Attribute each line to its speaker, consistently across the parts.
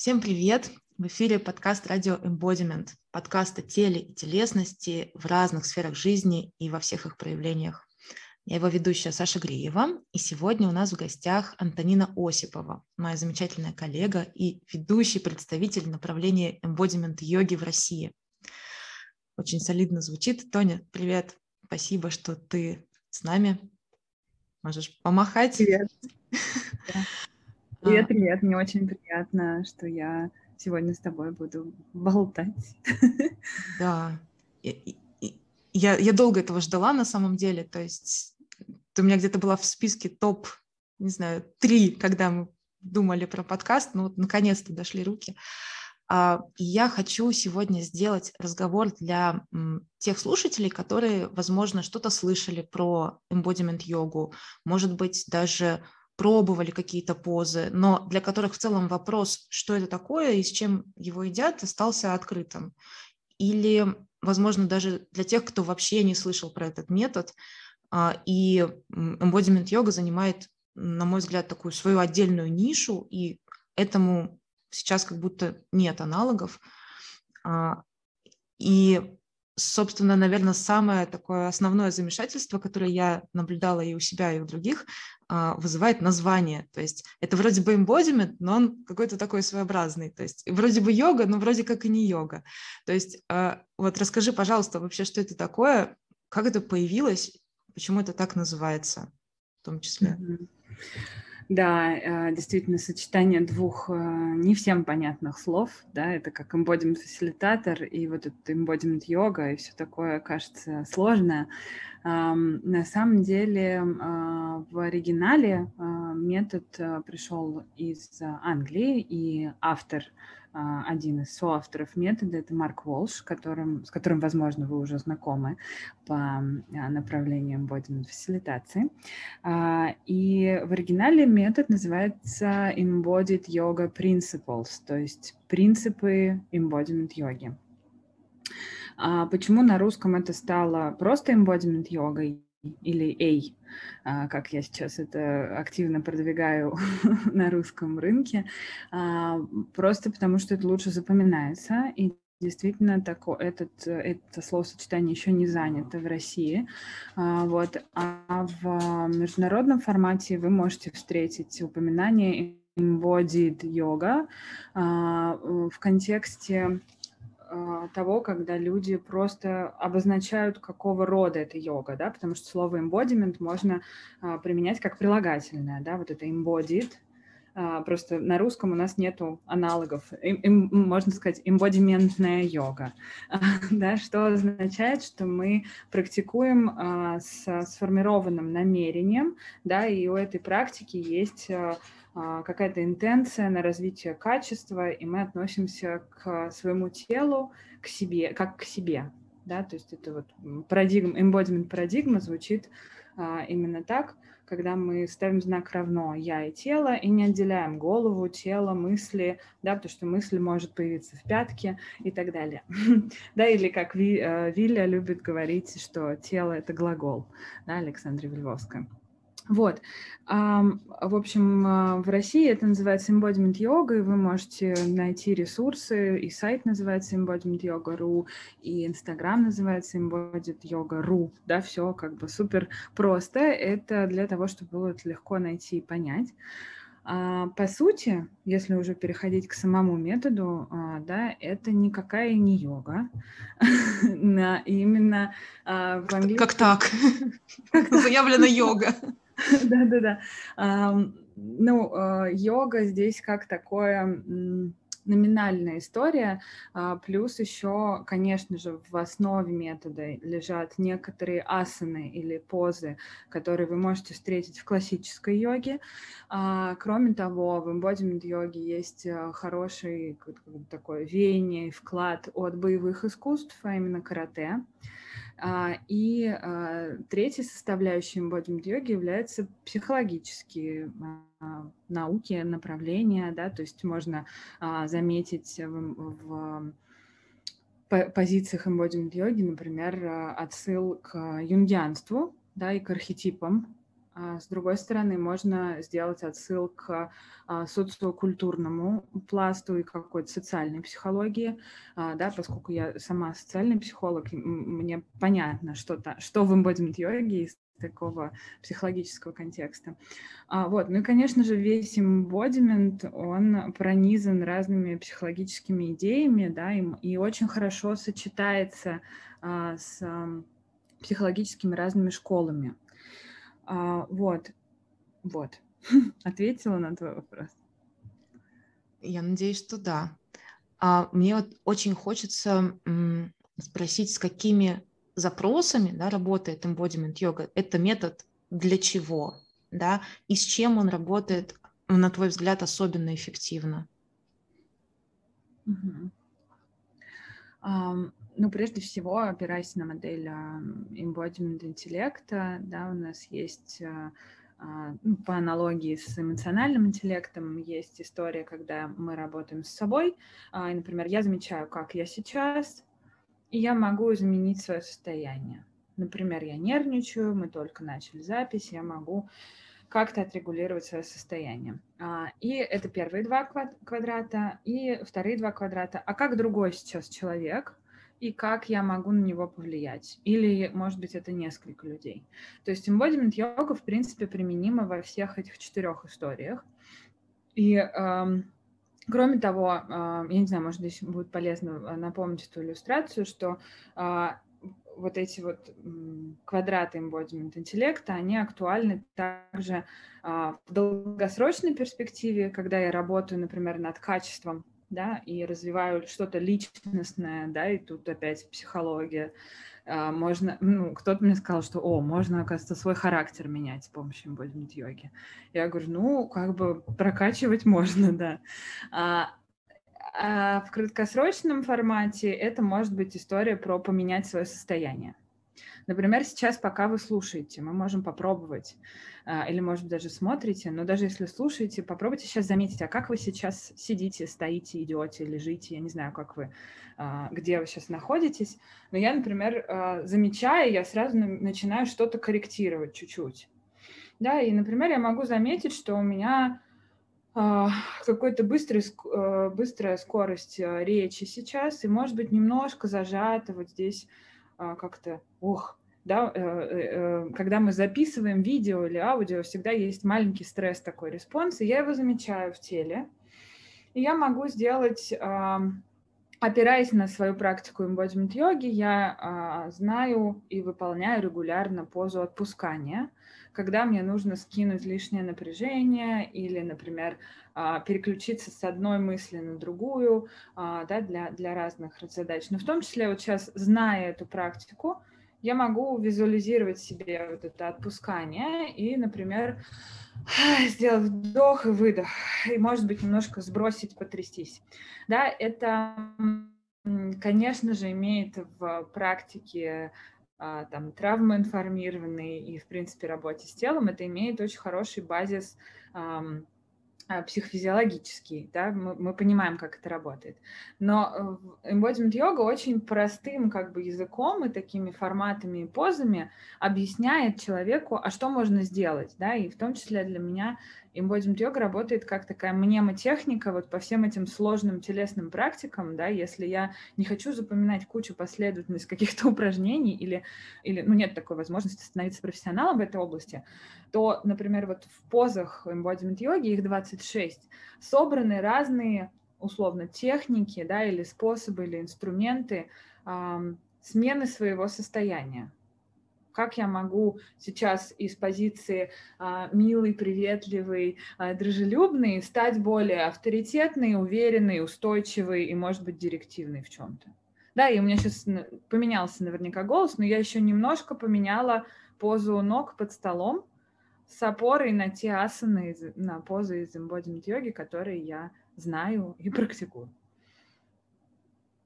Speaker 1: Всем привет! В эфире подкаст «Радио Embodiment», подкаст о теле и телесности в разных сферах жизни и во всех их проявлениях. Я его ведущая Саша Греева, и сегодня у нас в гостях Антонина Осипова, моя замечательная коллега и ведущий представитель направления Embodiment йоги в России. Очень солидно звучит. Тоня, привет! Спасибо, что ты с нами. Можешь помахать.
Speaker 2: Привет. Привет, привет. Мне очень приятно, что я сегодня с тобой буду болтать.
Speaker 1: Да. Я, я долго этого ждала на самом деле. То есть ты у меня где-то была в списке топ, не знаю, три, когда мы думали про подкаст. Ну вот наконец-то дошли руки. А, и я хочу сегодня сделать разговор для тех слушателей, которые, возможно, что-то слышали про embodiment йогу, может быть, даже пробовали какие-то позы, но для которых в целом вопрос, что это такое и с чем его едят, остался открытым. Или, возможно, даже для тех, кто вообще не слышал про этот метод, а, и embodiment йога занимает, на мой взгляд, такую свою отдельную нишу, и этому сейчас как будто нет аналогов. А, и собственно, наверное, самое такое основное замешательство, которое я наблюдала и у себя, и у других, а, вызывает название. То есть это вроде бы embodiment, но он какой-то такой своеобразный. То есть вроде бы йога, но вроде как и не йога. То есть а, вот расскажи, пожалуйста, вообще, что это такое, как это появилось, почему это так называется в том числе.
Speaker 2: Mm-hmm. Да, э, действительно, сочетание двух э, не всем понятных слов, да, это как embodiment фасилитатор и вот этот embodiment йога и все такое кажется сложное. На самом деле а, в оригинале а, метод э, пришел из Англии, и автор один из соавторов метода, это Марк Волш, которым, с которым, возможно, вы уже знакомы по а, направлению embodiment фасилитации. А, и в оригинале метод называется Embodied Yoga Principles, то есть принципы embodiment йоги. Почему на русском это стало просто embodiment йогой? Или A, а, как я сейчас это активно продвигаю на русском рынке, а, просто потому что это лучше запоминается, и действительно тако, этот, это словосочетание еще не занято в России. А, вот. А в международном формате вы можете встретить упоминание embodied yoga в контексте того, когда люди просто обозначают, какого рода это йога, да, потому что слово embodiment можно а, применять как прилагательное, да, вот это embodied, а, просто на русском у нас нету аналогов, им, им, можно сказать, эмбодиментная йога, да, что означает, что мы практикуем а, с сформированным намерением, да, и у этой практики есть а, а, какая-то интенция на развитие качества, и мы относимся к своему телу, к себе, как к себе. Да? То есть это вот парадигма, embodiment парадигма звучит а, именно так, когда мы ставим знак равно «я» и «тело» и не отделяем голову, тело, мысли, да, потому что мысль может появиться в пятке и так далее. да, или как Ви, э, Виля любит говорить, что тело — это глагол, да, Александра Вильвовская. Вот. В общем, а, в России это называется embodiment yoga, и вы можете найти ресурсы, и сайт называется embodiment yoga.ru, и инстаграм называется embodiment yoga.ru, да, все как бы супер просто, это для того, чтобы было это легко найти и понять. А, по сути, если уже переходить к самому методу, а, да, это никакая не йога.
Speaker 1: Именно в английском... Как так? Заявлена йога.
Speaker 2: Да-да-да. Ну, а, йога здесь как такое номинальная история, а, плюс еще, конечно же, в основе метода лежат некоторые асаны или позы, которые вы можете встретить в классической йоге. А, кроме того, в embodiment йоге есть хороший такой веяние, вклад от боевых искусств, а именно карате. И а, третьей составляющей embodiment йоги являются психологические а, науки, направления, да, то есть можно заметить в, в позициях embodiment йоги, например, отсыл к юнгианству, да, и к архетипам, а с другой стороны, можно сделать отсыл к а, социокультурному пласту и какой-то социальной психологии, а, да, поскольку я сама социальный психолог, мне понятно, что, то что в embodiment йоге из такого психологического контекста. А, вот. Ну и, конечно же, весь embodiment, он пронизан разными психологическими идеями, да, и, и очень хорошо сочетается а, с а, психологическими разными школами. А, вот, вот. Ответила на твой вопрос.
Speaker 1: Я надеюсь, что да. А мне вот очень хочется спросить, с какими запросами да, работает embodiment йога. Это метод для чего? Да? И с чем он работает, на твой взгляд, особенно эффективно?
Speaker 2: Угу. Um, ну, прежде всего, опираясь на модель embodiment интеллекта, да, у нас есть а, а, ну, по аналогии с эмоциональным интеллектом есть история, когда мы работаем с собой. А, и, например, я замечаю, как я сейчас, и я могу изменить свое состояние. Например, я нервничаю, мы только начали запись, я могу как-то отрегулировать свое состояние. И это первые два квадрата, и вторые два квадрата. А как другой сейчас человек и как я могу на него повлиять. Или, может быть, это несколько людей. То есть embodiment йога, в принципе, применима во всех этих четырех историях. И эм, кроме того, э, я не знаю, может, здесь будет полезно напомнить эту иллюстрацию, что э, вот эти вот квадраты embodiment интеллекта, они актуальны также э, в долгосрочной перспективе, когда я работаю, например, над качеством да, и развиваю что-то личностное, да, и тут опять психология. А, можно, ну, кто-то мне сказал, что, о, можно, оказывается, свой характер менять с помощью embodiment йоги. Я говорю, ну, как бы прокачивать можно, да. А, а в краткосрочном формате это может быть история про поменять свое состояние. Например, сейчас, пока вы слушаете, мы можем попробовать, а, или, может быть, даже смотрите, но даже если слушаете, попробуйте сейчас заметить, а как вы сейчас сидите, стоите, идете, лежите, я не знаю, как вы, а, где вы сейчас находитесь, но я, например, а, замечая, я сразу начинаю что-то корректировать чуть-чуть. Да, и, например, я могу заметить, что у меня какой-то быстрый, быстрая скорость речи сейчас, и, может быть, немножко зажата вот здесь как-то, ох, да, э, э, э, когда мы записываем видео или аудио, всегда есть маленький стресс такой response, и я его замечаю в теле. И я могу сделать, опираясь на свою практику embodiment йоги, я а, знаю и выполняю регулярно позу отпускания, когда мне нужно скинуть лишнее напряжение или, например, а, переключиться с одной мысли на другую а, да, для, для разных задач. Но в том числе вот сейчас, зная эту практику, я могу визуализировать себе вот это отпускание и, например, сделать вдох и выдох, и, может быть, немножко сбросить, потрястись. Да, это, конечно же, имеет в практике а, там, травмоинформированной и, в принципе, работе с телом, это имеет очень хороший базис психофизиологический, да, мы, мы понимаем, как это работает. Но э, embodiment йога очень простым как бы языком и такими форматами и позами объясняет человеку, а что можно сделать, да, и в том числе для меня Embodiment йога работает как такая мнемотехника вот по всем этим сложным телесным практикам, да, если я не хочу запоминать кучу последовательность каких-то упражнений или, или, ну, нет такой возможности становиться профессионалом в этой области, то, например, вот в позах embodiment йоги, их 26, собраны разные условно техники, да, или способы, или инструменты эм, смены своего состояния как я могу сейчас из позиции а, милый, приветливый, а, дружелюбный стать более авторитетный, уверенный, устойчивый и, может быть, директивный в чем-то. Да, и у меня сейчас поменялся наверняка голос, но я еще немножко поменяла позу ног под столом с опорой на те асаны, на позы из embodiment йоги, которые я знаю и практикую.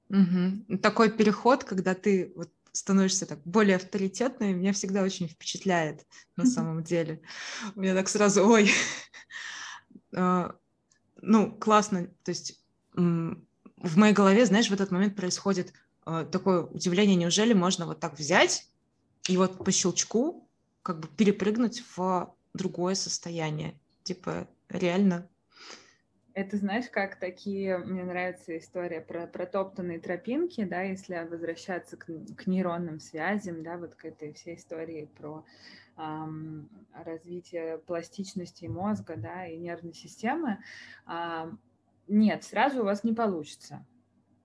Speaker 1: Угу. Такой переход, когда ты вот становишься так более авторитетной, меня всегда очень впечатляет на самом деле. У меня так сразу, ой, а, ну, классно, то есть в моей голове, знаешь, в этот момент происходит а, такое удивление, неужели можно вот так взять и вот по щелчку как бы перепрыгнуть в другое состояние. Типа, реально
Speaker 2: это, знаешь, как такие, мне нравится история про протоптанные тропинки, да, если возвращаться к, к нейронным связям, да, вот к этой всей истории про эм, развитие пластичности мозга, да, и нервной системы. Э, нет, сразу у вас не получится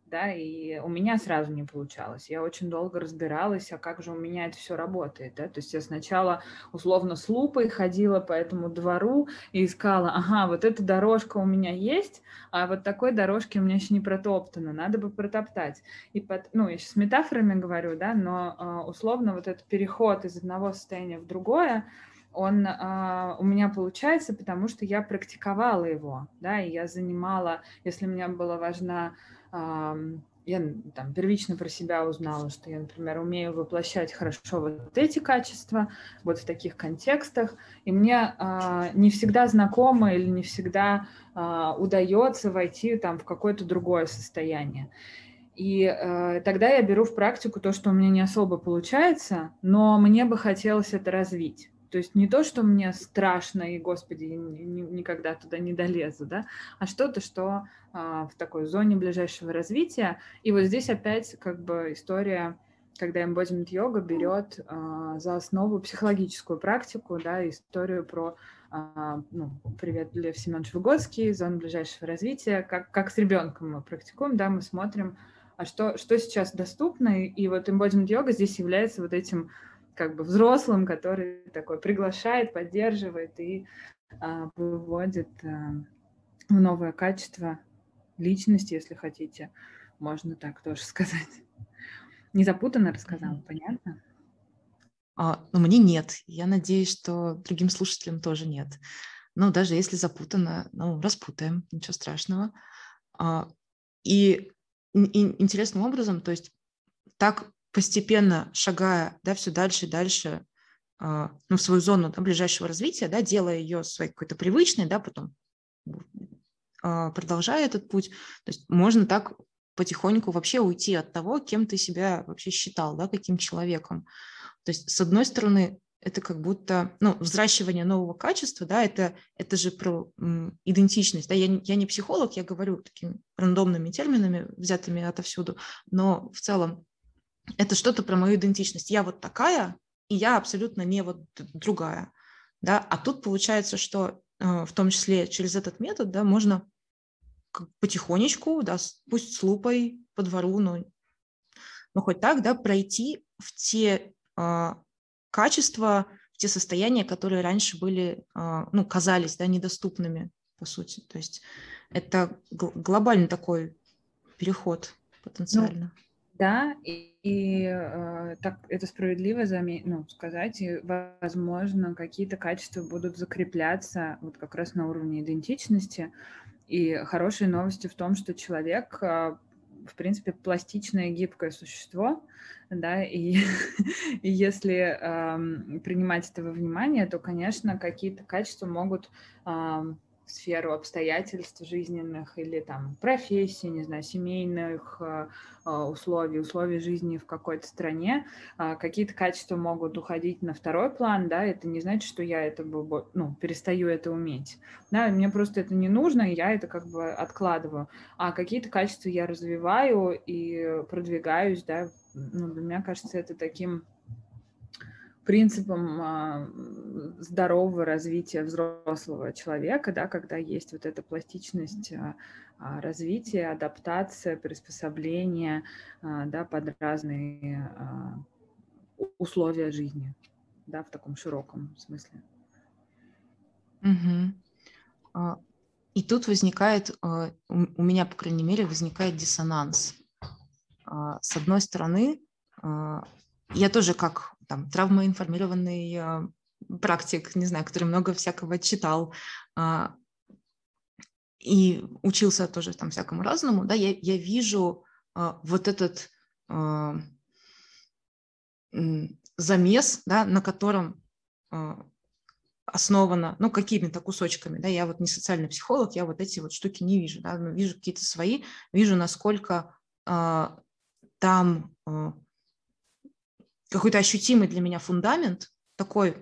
Speaker 2: да, и у меня сразу не получалось. Я очень долго разбиралась, а как же у меня это все работает, да, то есть я сначала условно с лупой ходила по этому двору и искала, ага, вот эта дорожка у меня есть, а вот такой дорожки у меня еще не протоптана, надо бы протоптать. И под, ну, я сейчас метафорами говорю, да, но а, условно вот этот переход из одного состояния в другое, он uh, у меня получается, потому что я практиковала его, да, и я занимала, если мне была важна я там первично про себя узнала, что я, например, умею воплощать хорошо вот эти качества, вот в таких контекстах, и мне э, не всегда знакомо или не всегда э, удается войти там в какое-то другое состояние. И э, тогда я беру в практику то, что у меня не особо получается, но мне бы хотелось это развить. То есть не то, что мне страшно и, господи, никогда туда не долезу, да, а что-то, что а, в такой зоне ближайшего развития. И вот здесь опять как бы история, когда embodiment йога берет а, за основу психологическую практику, да, историю про а, ну, привет, Лев Семенович Выгодский, зону ближайшего развития, как, как с ребенком мы практикуем, да, мы смотрим, а что, что сейчас доступно, и вот embodiment йога здесь является вот этим как бы взрослым, который такой приглашает, поддерживает и а, выводит а, в новое качество личности, если хотите, можно так тоже сказать. Не запутанно рассказала, понятно?
Speaker 1: А, ну, мне нет. Я надеюсь, что другим слушателям тоже нет. Но даже если запутано, ну, распутаем, ничего страшного. А, и, и интересным образом, то есть так постепенно шагая да, все дальше и дальше а, ну, в свою зону да, ближайшего развития, да, делая ее своей какой-то привычной, да, потом а, продолжая этот путь, то есть можно так потихоньку вообще уйти от того, кем ты себя вообще считал, да, каким человеком. То есть, с одной стороны, это как будто, ну, взращивание нового качества, да, это, это же про м, идентичность, да, я, я не психолог, я говорю такими рандомными терминами, взятыми отовсюду, но в целом это что-то про мою идентичность. Я вот такая, и я абсолютно не вот другая. Да? А тут получается, что э, в том числе через этот метод да, можно потихонечку, да, пусть с лупой по двору, но, но хоть так, да, пройти в те э, качества, в те состояния, которые раньше были, э, ну, казались да, недоступными, по сути. То есть это глобальный такой переход ну, потенциально. Ну,
Speaker 2: да, и, и э, так это справедливо заме- ну, сказать, и, возможно, какие-то качества будут закрепляться вот как раз на уровне идентичности. И хорошие новости в том, что человек, э, в принципе, пластичное, гибкое существо, да, и, и если э, принимать этого внимание, то, конечно, какие-то качества могут э, сферу обстоятельств жизненных или там профессии, не знаю, семейных э, э, условий, условий жизни в какой-то стране, а, какие-то качества могут уходить на второй план, да, это не значит, что я это, ну, перестаю это уметь, да, мне просто это не нужно, и я это как бы откладываю, а какие-то качества я развиваю и продвигаюсь, да, ну, для меня кажется это таким принципом а, здорового развития взрослого человека, да, когда есть вот эта пластичность а, а, развития, адаптация, приспособление да, под разные условия жизни, да, в таком широком смысле.
Speaker 1: Угу. И тут возникает, у меня, по крайней мере, возникает диссонанс. С одной стороны, я тоже как там травмоинформированный э, практик, не знаю, который много всякого читал э, и учился тоже там всякому разному, да, я, я вижу э, вот этот э, замес, да, на котором основано, ну, какими-то кусочками, да, я вот не социальный психолог, я вот эти вот штуки не вижу, да, но вижу какие-то свои, вижу, насколько э, там э, какой-то ощутимый для меня фундамент, такой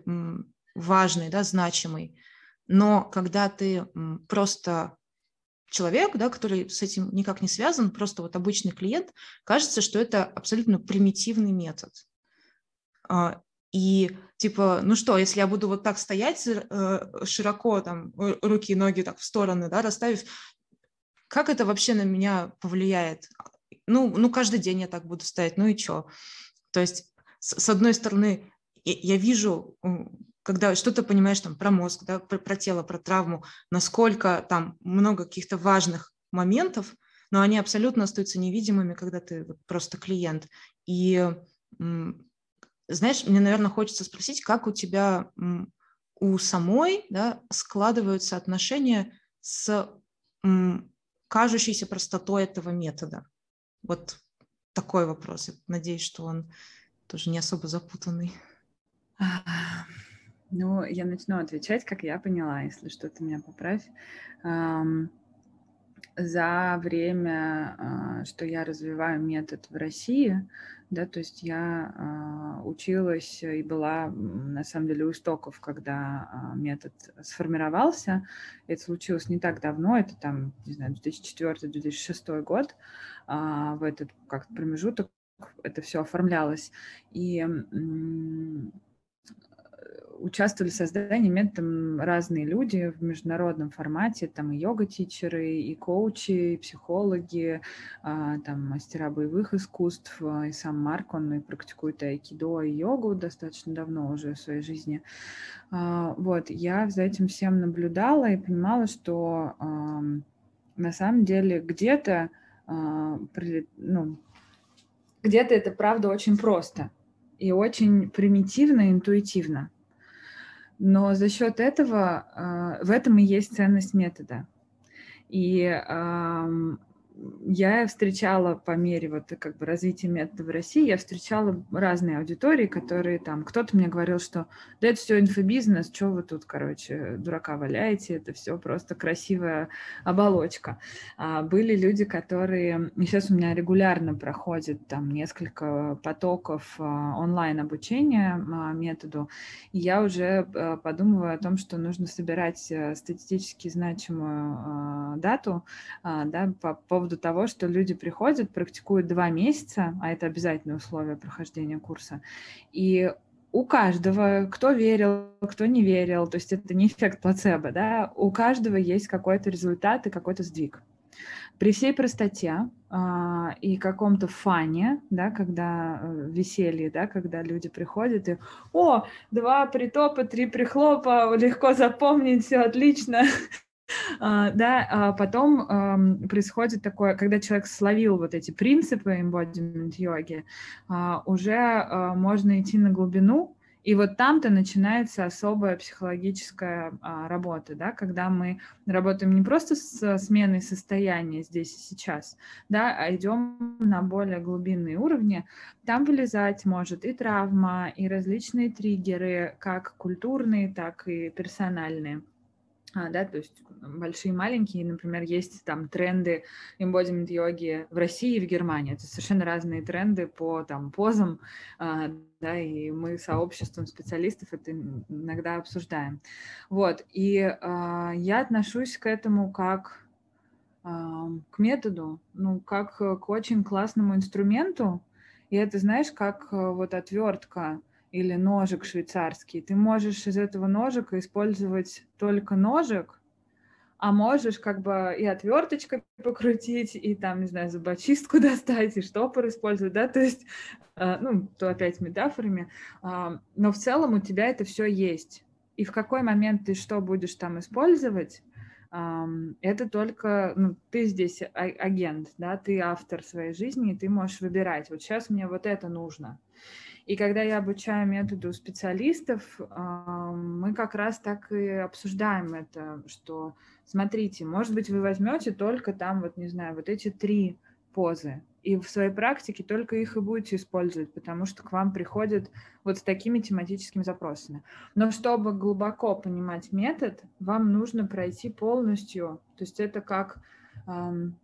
Speaker 1: важный, да, значимый. Но когда ты просто человек, да, который с этим никак не связан, просто вот обычный клиент, кажется, что это абсолютно примитивный метод. А, и типа, ну что, если я буду вот так стоять э, широко, там, руки и ноги так в стороны, да, расставив, как это вообще на меня повлияет? Ну, ну каждый день я так буду стоять, ну и что? То есть, с, с одной стороны, я вижу, когда что-то понимаешь там про мозг, да, про, про тело, про травму, насколько там много каких-то важных моментов, но они абсолютно остаются невидимыми, когда ты просто клиент. И знаешь, мне, наверное, хочется спросить, как у тебя у самой да, складываются отношения с кажущейся простотой этого метода? Вот такой вопрос. Надеюсь, что он тоже не особо запутанный.
Speaker 2: Ну, я начну отвечать, как я поняла, если что-то меня поправь. За время, а, что я развиваю метод в России, да, то есть я а, училась и была на самом деле у истоков, когда а, метод сформировался. Это случилось не так давно, это там, не знаю, 2004-2006 год, а, в этот как промежуток это все оформлялось. И участвовали в создании методом разные люди в международном формате, там и йога-тичеры, и коучи, и психологи, а, там мастера боевых искусств, и сам Марк, он и практикует айкидо и йогу достаточно давно уже в своей жизни. А, вот, я за этим всем наблюдала и понимала, что на самом деле где-то а, ну, где-то это правда очень просто и очень примитивно, интуитивно. Но за счет этого э, в этом и есть ценность метода. И э, я встречала по мере вот как бы развития метода в России, я встречала разные аудитории, которые там, кто-то мне говорил, что да это все инфобизнес, что вы тут, короче, дурака валяете, это все просто красивая оболочка. А были люди, которые, сейчас у меня регулярно проходит там несколько потоков а, онлайн обучения а, методу, и я уже а, подумываю о том, что нужно собирать а, статистически значимую дату да, по поводу поводу того, что люди приходят, практикуют два месяца, а это обязательное условие прохождения курса, и у каждого, кто верил, кто не верил, то есть это не эффект плацебо, да, у каждого есть какой-то результат и какой-то сдвиг. При всей простоте а, и каком-то фане, да, когда э, веселье, да, когда люди приходят и, о, два притопа, три прихлопа, легко запомнить, все отлично, да, а потом происходит такое, когда человек словил вот эти принципы embodiment йоги, а, уже можно идти на глубину, и вот там-то начинается особая психологическая а, работа, да, когда мы работаем не просто с сменой состояния здесь и сейчас, да, а идем на более глубинные уровни. Там вылезать может и травма, и различные триггеры, как культурные, так и персональные. А, да, то есть большие и маленькие, например, есть там тренды embodiment йоги в России и в Германии. Это совершенно разные тренды по там позам, а, да, и мы сообществом специалистов это иногда обсуждаем. Вот, и а, я отношусь к этому как к методу, ну, как к очень классному инструменту, и это, знаешь, как а, вот отвертка, или ножик швейцарский, ты можешь из этого ножика использовать только ножик, а можешь как бы и отверточкой покрутить, и там, не знаю, зубочистку достать, и штопор использовать, да, то есть, э, ну, то опять метафорами, а, но в целом у тебя это все есть. И в какой момент ты что будешь там использовать, это только, ну, ты здесь а, агент, да, ты автор своей жизни, и ты можешь выбирать, вот сейчас мне вот это нужно. И когда я обучаю методу специалистов, мы как раз так и обсуждаем это, что смотрите, может быть, вы возьмете только там, вот не знаю, вот эти три позы, и в своей практике только их и будете использовать, потому что к вам приходят вот с такими тематическими запросами. Но чтобы глубоко понимать метод, вам нужно пройти полностью, то есть это как эм,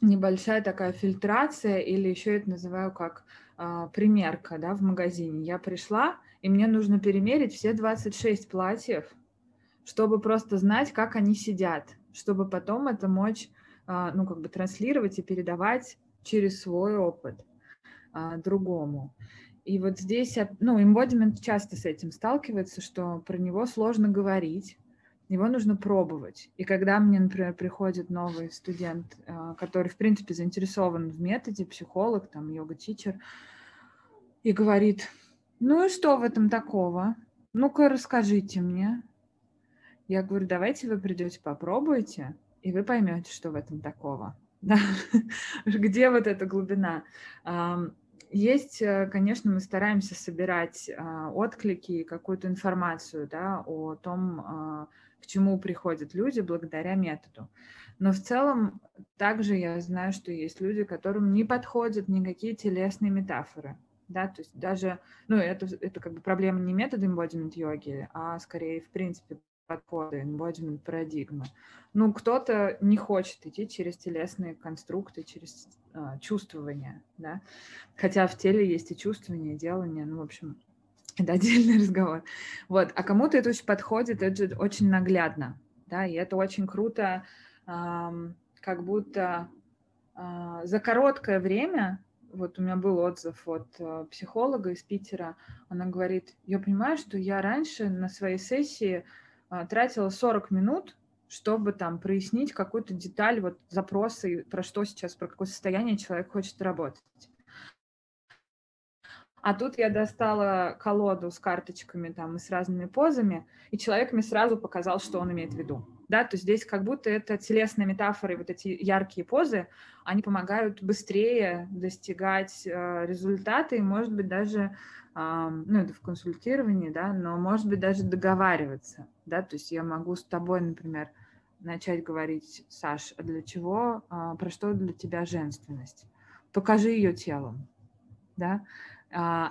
Speaker 2: небольшая такая фильтрация, или еще это называю как а, примерка да, в магазине. Я пришла, и мне нужно перемерить все 26 платьев, чтобы просто знать, как они сидят, чтобы потом это мочь, а, ну, как бы транслировать и передавать через свой опыт а, другому. И вот здесь, ну, embodiment часто с этим сталкивается, что про него сложно говорить, его нужно пробовать. И когда мне, например, приходит новый студент, а, который, в принципе, заинтересован в методе, психолог, там, йога-тичер, и говорит, ну и что в этом такого? Ну-ка, расскажите мне. Я говорю, давайте вы придете, попробуйте, и вы поймете, что в этом такого. Да? Где вот эта глубина? Есть, э, конечно, мы стараемся собирать а, отклики и какую-то информацию да, о том, а, к чему приходят люди благодаря методу. Но в целом также я знаю, что есть люди, которым не подходят никакие телесные метафоры. Да, то есть даже, ну, это, это как бы проблема не метода embodiment йоги, а скорее, в принципе, подходы, embodiment парадигмы. Ну, кто-то не хочет идти через телесные конструкты, через а, чувствование, да, хотя в теле есть и чувствование, и делание, ну, в общем, это отдельный разговор. Вот, а кому-то это очень подходит, это очень наглядно, да, и это очень круто, эм, как будто э, за короткое время вот у меня был отзыв от э, психолога из Питера. Она говорит, я понимаю, что я раньше на своей сессии э, тратила 40 минут, чтобы там прояснить какую-то деталь, вот запросы, про что сейчас, про какое состояние человек хочет работать. А тут я достала колоду с карточками там и с разными позами, и человек мне сразу показал, что он имеет в виду. Да, то здесь как будто это телесная метафора, и вот эти яркие позы, они помогают быстрее достигать э, результата, и, может быть, даже, э, ну, это в консультировании, да, но, может быть, даже договариваться, да, то есть я могу с тобой, например, начать говорить, Саш, а для чего, э, про что для тебя женственность? Покажи ее телом, да, а,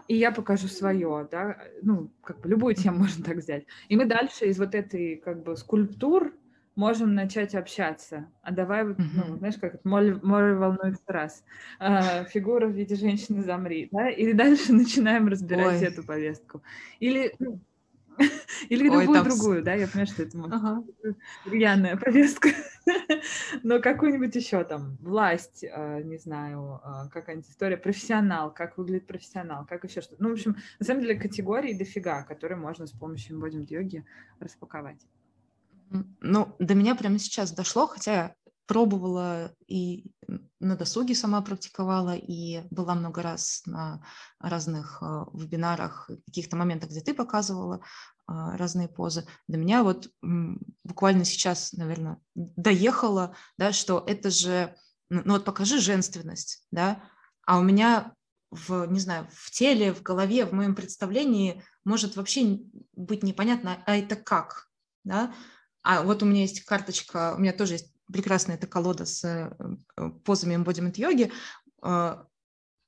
Speaker 2: и я покажу свое, да, ну, как бы любую тему можно так взять. И мы дальше из вот этой, как бы, скульптур можем начать общаться. А давай, вот, ну, знаешь, как море, море волнуется раз. А, фигура в виде женщины замри, да, и дальше начинаем разбирать Ой. эту повестку. Или, ну, или Ой, любую там... другую, да, я понимаю, что это ага. рьяная повестка, но какую-нибудь еще там, власть, а, не знаю, а, какая-нибудь история, профессионал, как выглядит профессионал, как еще что-то. Ну, в общем, на самом деле категории дофига, которые можно с помощью бодинг-йоги распаковать.
Speaker 1: Ну, до меня прямо сейчас дошло, хотя пробовала и на досуге сама практиковала, и была много раз на разных э, вебинарах, каких-то моментах, где ты показывала э, разные позы. До меня вот буквально сейчас, наверное, доехало, да, что это же, ну вот покажи женственность, да, а у меня в, не знаю, в теле, в голове, в моем представлении может вообще быть непонятно, а это как, да, а вот у меня есть карточка, у меня тоже есть прекрасная эта колода с э, позами embodiment йоги. А,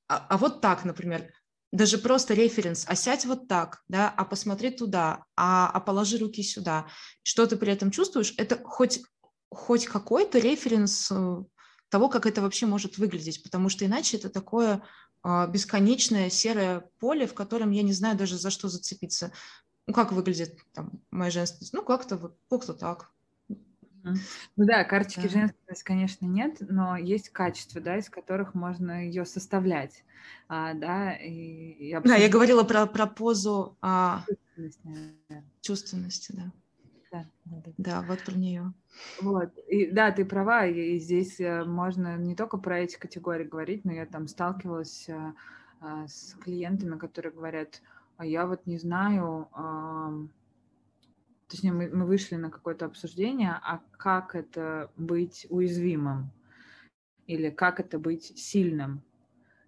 Speaker 1: а, а вот так, например, даже просто референс, а сядь вот так, да, а посмотри туда, а, а положи руки сюда. Что ты при этом чувствуешь, это хоть, хоть какой-то референс э, того, как это вообще может выглядеть, потому что иначе это такое а, бесконечное серое поле, в котором я не знаю даже за что зацепиться ну, как выглядит там моя женственность? Ну, как-то вот, как-то так.
Speaker 2: Ну да, карточки да. женственности, конечно, нет, но есть качества, да, из которых можно ее составлять, а, да. И,
Speaker 1: и. Да, я говорила про, про позу а... чувственности, чувственности, да. Да, да, да, вот про нее.
Speaker 2: Вот, и да, ты права, и здесь э, можно не только про эти категории говорить, но я там сталкивалась э, а, с клиентами, которые говорят, а я вот не знаю, точнее, мы, мы вышли на какое-то обсуждение, а как это быть уязвимым или как это быть сильным,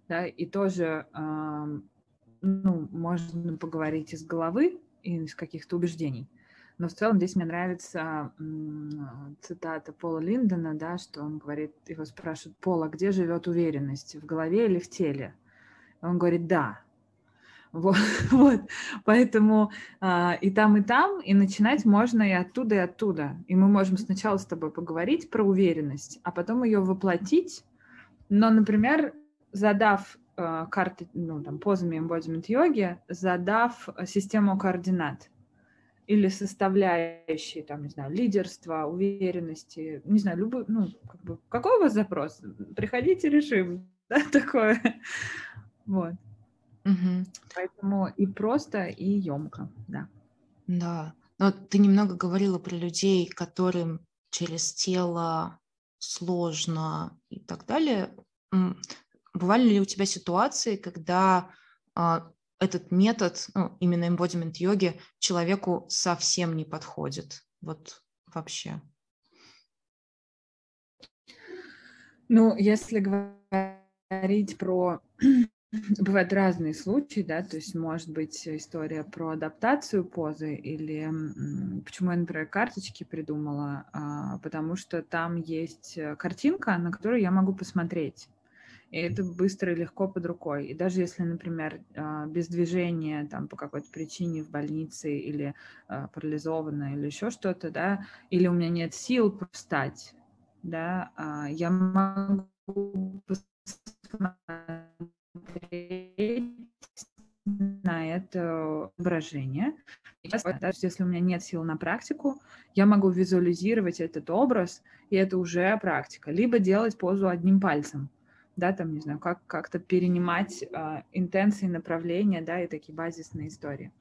Speaker 2: да, и тоже, ну, можно поговорить из головы и из каких-то убеждений. Но в целом здесь мне нравится цитата Пола Линдона, да, что он говорит, его спрашивают, Пола, где живет уверенность, в голове или в теле? Он говорит, да, вот, вот. Поэтому а, и там, и там, и начинать можно и оттуда, и оттуда. И мы можем сначала с тобой поговорить про уверенность, а потом ее воплотить. Но, например, задав э, карты, ну, там, позами embodiment йоги, задав систему координат или составляющие, там, не знаю, лидерства, уверенности, не знаю, любой, ну, как бы, какой у вас запрос? Приходите, решим, да, такое. Вот. Угу. Поэтому и просто, и емко, да.
Speaker 1: Да. Но ты немного говорила про людей, которым через тело сложно и так далее. Бывали ли у тебя ситуации, когда а, этот метод, ну, именно embodiment йоги, человеку совсем не подходит? Вот вообще.
Speaker 2: Ну, если говорить про Бывают разные случаи, да, то есть может быть история про адаптацию позы или почему я, например, карточки придумала, а, потому что там есть э, картинка, на которую я могу посмотреть. И это быстро и легко под рукой. И даже если, например, а, без движения там по какой-то причине в больнице или а, парализована или еще что-то, да, или у меня нет сил встать, да, я могу посмотреть на это выражение. Даже если у меня нет сил на практику, я могу визуализировать этот образ, и это уже практика. Либо делать позу одним пальцем, да, там, не знаю, как, как-то перенимать а, интенции, направления, да, и такие базисные истории.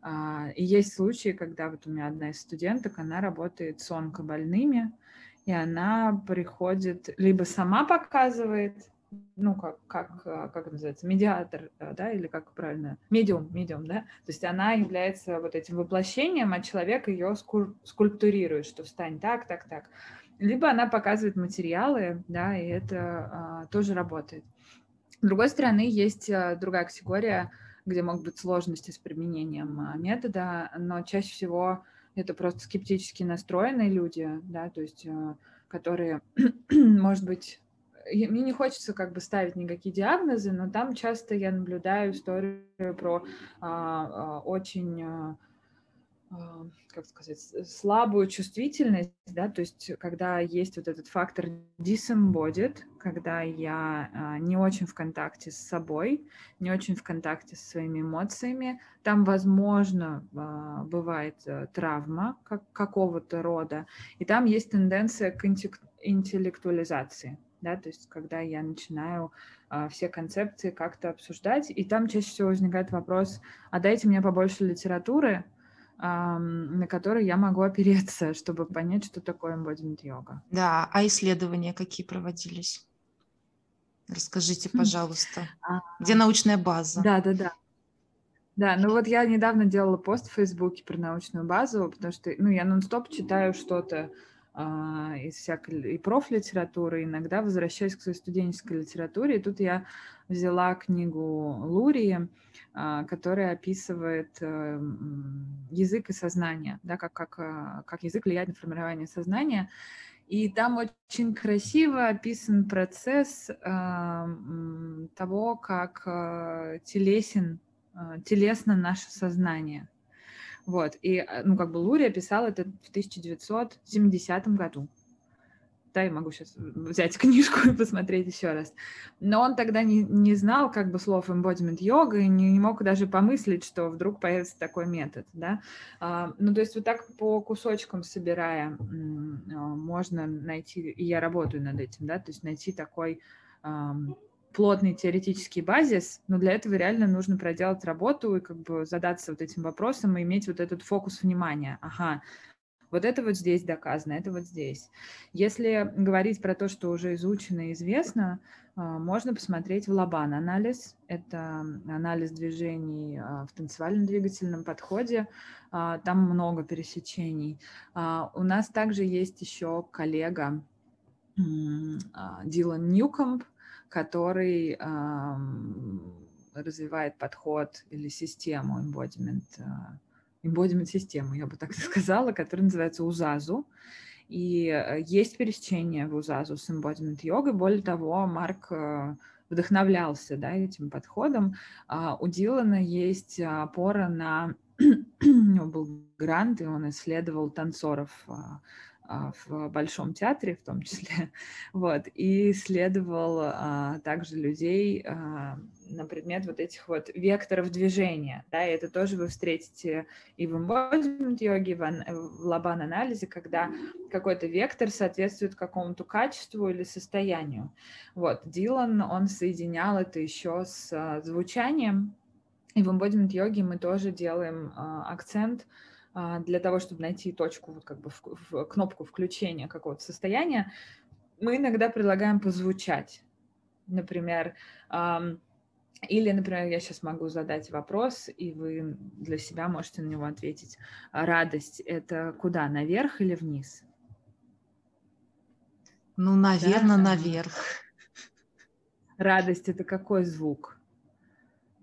Speaker 2: А, и есть случаи, когда вот у меня одна из студенток, она работает с онкобольными, и она приходит, либо сама показывает, ну, как, как, а, как это называется, медиатор, э, да, или как правильно, медиум, медиум, да, то есть она является вот этим воплощением, а человек ее скульптурирует, что встань так, так, так. Либо она показывает материалы, да, и это а, тоже работает. С другой стороны, есть а, другая категория, где могут быть сложности с применением а, метода, но чаще всего это просто скептически настроенные люди, да, то есть а, которые, может быть, мне не хочется как бы ставить никакие диагнозы, но там часто я наблюдаю историю про а, а, очень, а, а, как сказать, слабую чувствительность, да, то есть когда есть вот этот фактор disembodied, когда я а, не очень в контакте с собой, не очень в контакте со своими эмоциями, там, возможно, а, бывает а, травма как, какого-то рода, и там есть тенденция к интеллектуализации да, то есть когда я начинаю а, все концепции как-то обсуждать, и там чаще всего возникает вопрос, а дайте мне побольше литературы, а, на которой я могу опереться, чтобы понять, что такое embodiment йога.
Speaker 1: Да, а исследования какие проводились? Расскажите, хм. пожалуйста, а, где научная база?
Speaker 2: Да, да, да. Да, ну вот я недавно делала пост в Фейсбуке про научную базу, потому что, ну, я нон-стоп читаю что-то из всякой и профлитературы, иногда возвращаюсь к своей студенческой литературе. И тут я взяла книгу Лурии, а, которая описывает э, язык и сознание, да, как, как, а, как язык влияет на формирование сознания. И там очень красиво описан процесс того, как телесен, телесно наше сознание. Вот, и, э, ну, как бы Лурия писал это в 1970 году. Да, я могу сейчас взять книжку и посмотреть еще раз. Но он тогда не, не знал как бы слов embodiment йога и не, не мог даже помыслить, что вдруг появится такой метод, да. А, ну, то есть вот так по кусочкам собирая а, можно найти, и я работаю над этим, да, то есть найти такой плотный теоретический базис, но для этого реально нужно проделать работу и как бы задаться вот этим вопросом и иметь вот этот фокус внимания. Ага, вот это вот здесь доказано, это вот здесь. Если говорить про то, что уже изучено и известно, а, можно посмотреть в Лабан анализ. Это анализ движений а, в танцевально-двигательном подходе. А, там много пересечений. У нас также есть еще коллега Дилан Ньюкомп, который развивает подход или систему embodiment, э, embodiment систему, я бы так сказала, которая называется УЗАЗу. И э, есть пересечение в УЗАЗу с embodiment йогой. Более того, Марк э, вдохновлялся да, этим подходом. А у Дилана есть опора на... у него был грант, и он исследовал танцоров а, в Большом театре в том числе, вот, и исследовал а, также людей, а, на предмет вот этих вот векторов движения, да, и это тоже вы встретите и в embodiment йоге, в, в лабан-анализе, когда какой-то вектор соответствует какому-то качеству или состоянию. Вот, Дилан, он соединял это еще с а, звучанием, и в embodiment йоге мы тоже делаем а, акцент а, для того, чтобы найти точку, вот как бы в, в кнопку включения какого-то состояния, мы иногда предлагаем позвучать. Например, эм, или, например, я сейчас могу задать вопрос, и вы для себя можете на него ответить. Радость — это куда, наверх или вниз?
Speaker 1: Ну, наверное, да? наверх.
Speaker 2: Радость — это какой звук?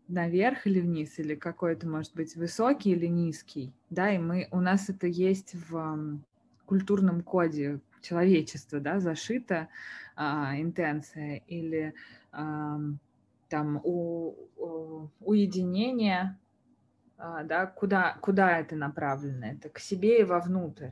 Speaker 2: Наверх или вниз, или какой-то, может быть, высокий или низкий, да, и мы, у нас это есть в культурном коде человечества, да, зашита а, интенция или а, там у, у, уединение, а, да, куда, куда это направлено, это к себе и вовнутрь,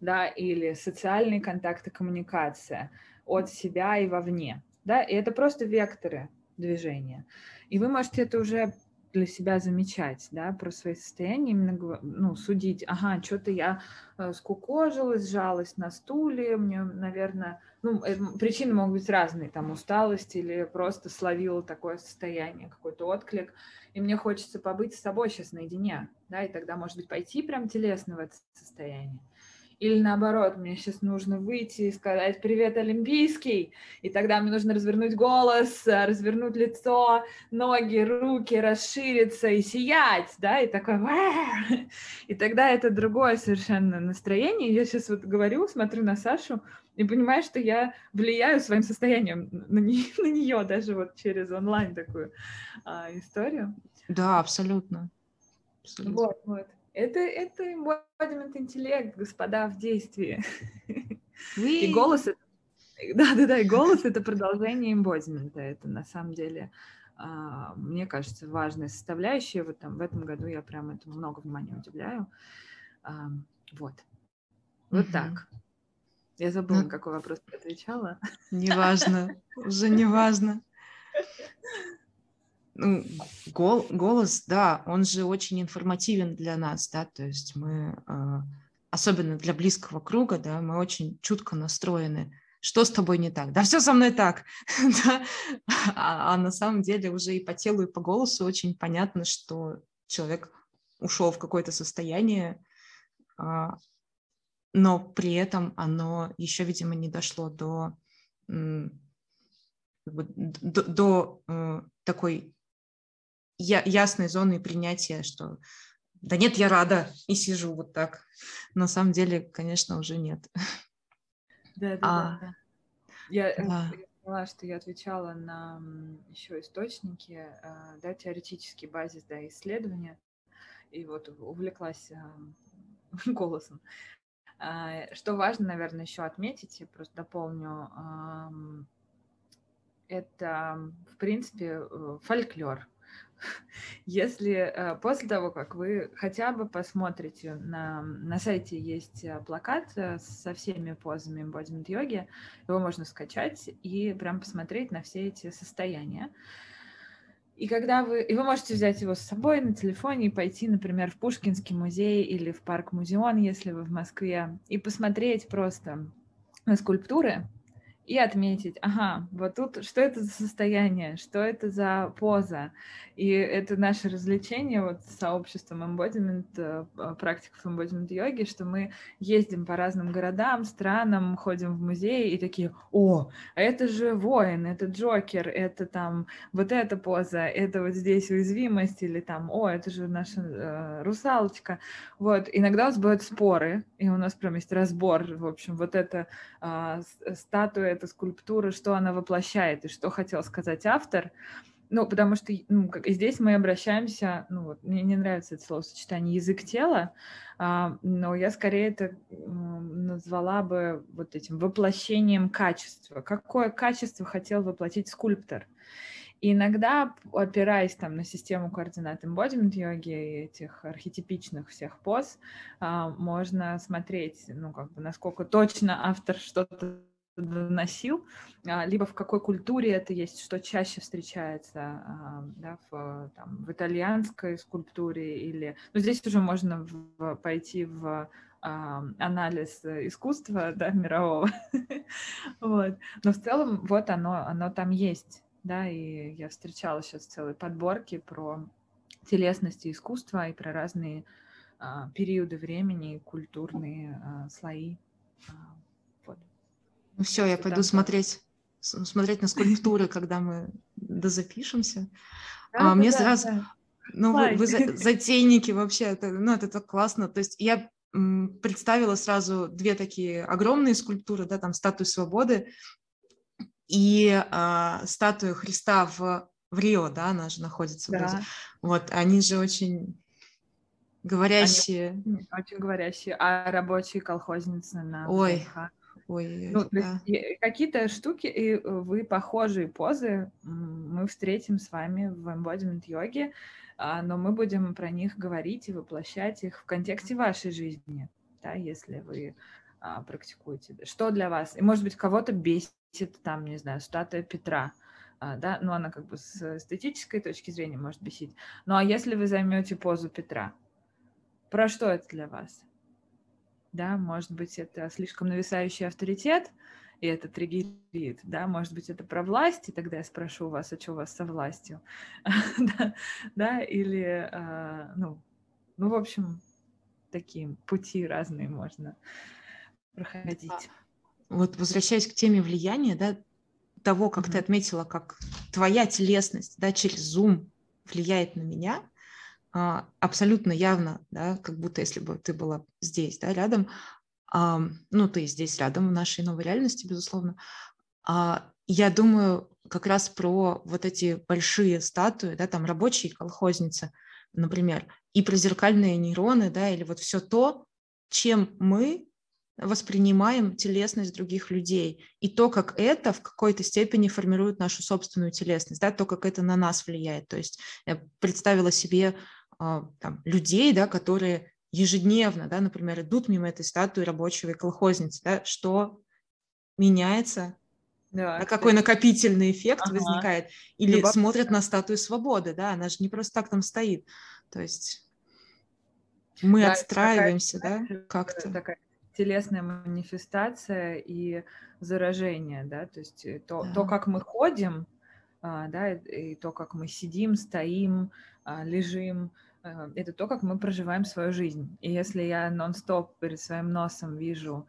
Speaker 2: да, или социальные контакты, коммуникация от себя и вовне, да, и это просто векторы движения. И вы можете это уже для себя замечать, да, про свои состояния, именно ну, судить, ага, что-то я э, скукожилась, сжалась на стуле, мне, наверное, ну, э, причины могут быть разные, там, усталость или просто словила такое состояние, какой-то отклик, и мне хочется побыть с собой сейчас наедине, да, и тогда, может быть, пойти прям телесно в это состояние. Или наоборот, мне сейчас нужно выйти и сказать «Привет, Олимпийский!» И тогда мне нужно развернуть голос, э, развернуть лицо, ноги, руки, расшириться и сиять, да, и такой И тогда это другое совершенно настроение. Я сейчас вот говорю, смотрю на Сашу, и понимаю, что я влияю своим состоянием на, не, на нее даже вот через онлайн такую а, историю.
Speaker 1: Да, абсолютно.
Speaker 2: абсолютно. Вот, вот. Это, это embodiment интеллект, господа, в действии. И голос это да, да, да, и голос это продолжение эмбодимента. Это на самом деле, а, мне кажется, важная составляющая. Вот там в этом году я прям этому много внимания уделяю. А, вот. Вот так. Я забыла, ну, какой вопрос ты отвечала.
Speaker 1: Неважно, уже неважно ну, гол, голос, да, он же очень информативен для нас, да, то есть мы, э, особенно для близкого круга, да, мы очень чутко настроены. Что с тобой не так? Да все со мной так. да? а, а на самом деле уже и по телу, и по голосу очень понятно, что человек ушел в какое-то состояние, э, но при этом оно еще, видимо, не дошло до, до, до э, такой я, ясной зоны принятия, что да нет, я рада и сижу вот так. На самом деле, конечно, уже нет.
Speaker 2: Да, да, а, да. Я, э, да. я поняла, что я отвечала на еще источники, э, да, теоретический базис, да, исследования, и вот увлеклась э, голосом. А, что важно, наверное, еще отметить, я просто дополню, это, в принципе, фольклор. Если э, после того, как вы хотя бы посмотрите, на, на сайте есть э, плакат э, со всеми позами embodiment йоги, его можно скачать и прям посмотреть на все эти состояния. И когда вы, и вы можете взять его с собой на телефоне и пойти, например, в Пушкинский музей или в парк Музеон, если вы в Москве, и посмотреть просто на скульптуры, и отметить, ага, вот тут что это за состояние, что это за поза. И это наше развлечение вот с сообществом embodiment, э, практиков embodiment йоги, что мы ездим по разным городам, странам, ходим в музеи и такие, о, а это же воин, это Джокер, это там вот эта поза, это вот здесь уязвимость, или там, о, это же наша э, русалочка. Вот, иногда у нас бывают споры, и у нас прям есть разбор, в общем, вот эта э, статуя эта скульптура, что она воплощает и что хотел сказать автор. Ну, потому что ну, как, здесь мы обращаемся, ну, вот, мне не нравится это словосочетание язык тела, а, но я скорее это назвала бы вот этим воплощением качества. Какое качество хотел воплотить скульптор? И иногда, опираясь там на систему координат embodiment йоги и этих архетипичных всех поз, а, можно смотреть, ну, как бы, насколько точно автор что-то доносил, а, либо в какой культуре это есть, что чаще встречается а, да, в, там, в итальянской скульптуре или... Ну, здесь уже можно в, пойти в анализ искусства да, мирового. вот. Но в целом вот оно, оно там есть. Да, и я встречала сейчас целые подборки про телесности искусства и про разные а, периоды времени, культурные а, слои. А.
Speaker 1: Ну все, я пойду смотреть, смотреть на скульптуры, когда мы дозапишемся. Да, а, мне да, сразу, да. ну вы, вы затейники вообще, это, ну это так классно. То есть я представила сразу две такие огромные скульптуры, да, там статую свободы и а, статую Христа в, в Рио, да, она же находится да. вроде. Вот, они же очень говорящие.
Speaker 2: Они очень говорящие, а рабочие колхозницы на
Speaker 1: Ой, Ой,
Speaker 2: ну, да. какие-то штуки и вы похожие позы мы встретим с вами в embodiment йоге, а, но мы будем про них говорить и воплощать их в контексте вашей жизни, да, если вы а, практикуете. Что для вас? И, может быть, кого-то бесит там, не знаю, статуя Петра, а, да, ну, она как бы с эстетической точки зрения может бесить. Ну, а если вы займете позу Петра, про что это для вас? Да, может быть, это слишком нависающий авторитет, и это триггерит, да, может быть, это про власть, и тогда я спрошу вас, а что у вас со властью, да, или, а, ну, ну, в общем, такие пути разные можно проходить. А,
Speaker 1: вот возвращаясь к теме влияния, да, того, как mm-hmm. ты отметила, как твоя телесность, да, через Zoom влияет на меня, абсолютно явно, да, как будто если бы ты была здесь, да, рядом, а, ну, ты здесь рядом в нашей новой реальности, безусловно, а, я думаю как раз про вот эти большие статуи, да, там рабочие колхозницы, например, и про зеркальные нейроны, да, или вот все то, чем мы воспринимаем телесность других людей, и то, как это в какой-то степени формирует нашу собственную телесность, да, то, как это на нас влияет. То есть я представила себе а, там, людей, да, которые ежедневно, да, например, идут мимо этой статуи рабочего и колхозницы, да, что меняется, да, а какой накопительный эффект ага. возникает, или Любопытно. смотрят на статую свободы, да, она же не просто так там стоит, то есть мы да, отстраиваемся, такая, да, как-то.
Speaker 2: Такая телесная манифестация и заражение, да, то есть э, то, да. то как мы ходим, а, да, и то, как мы сидим, стоим, а, лежим, а, это то, как мы проживаем свою жизнь. И если я нон-стоп перед своим носом вижу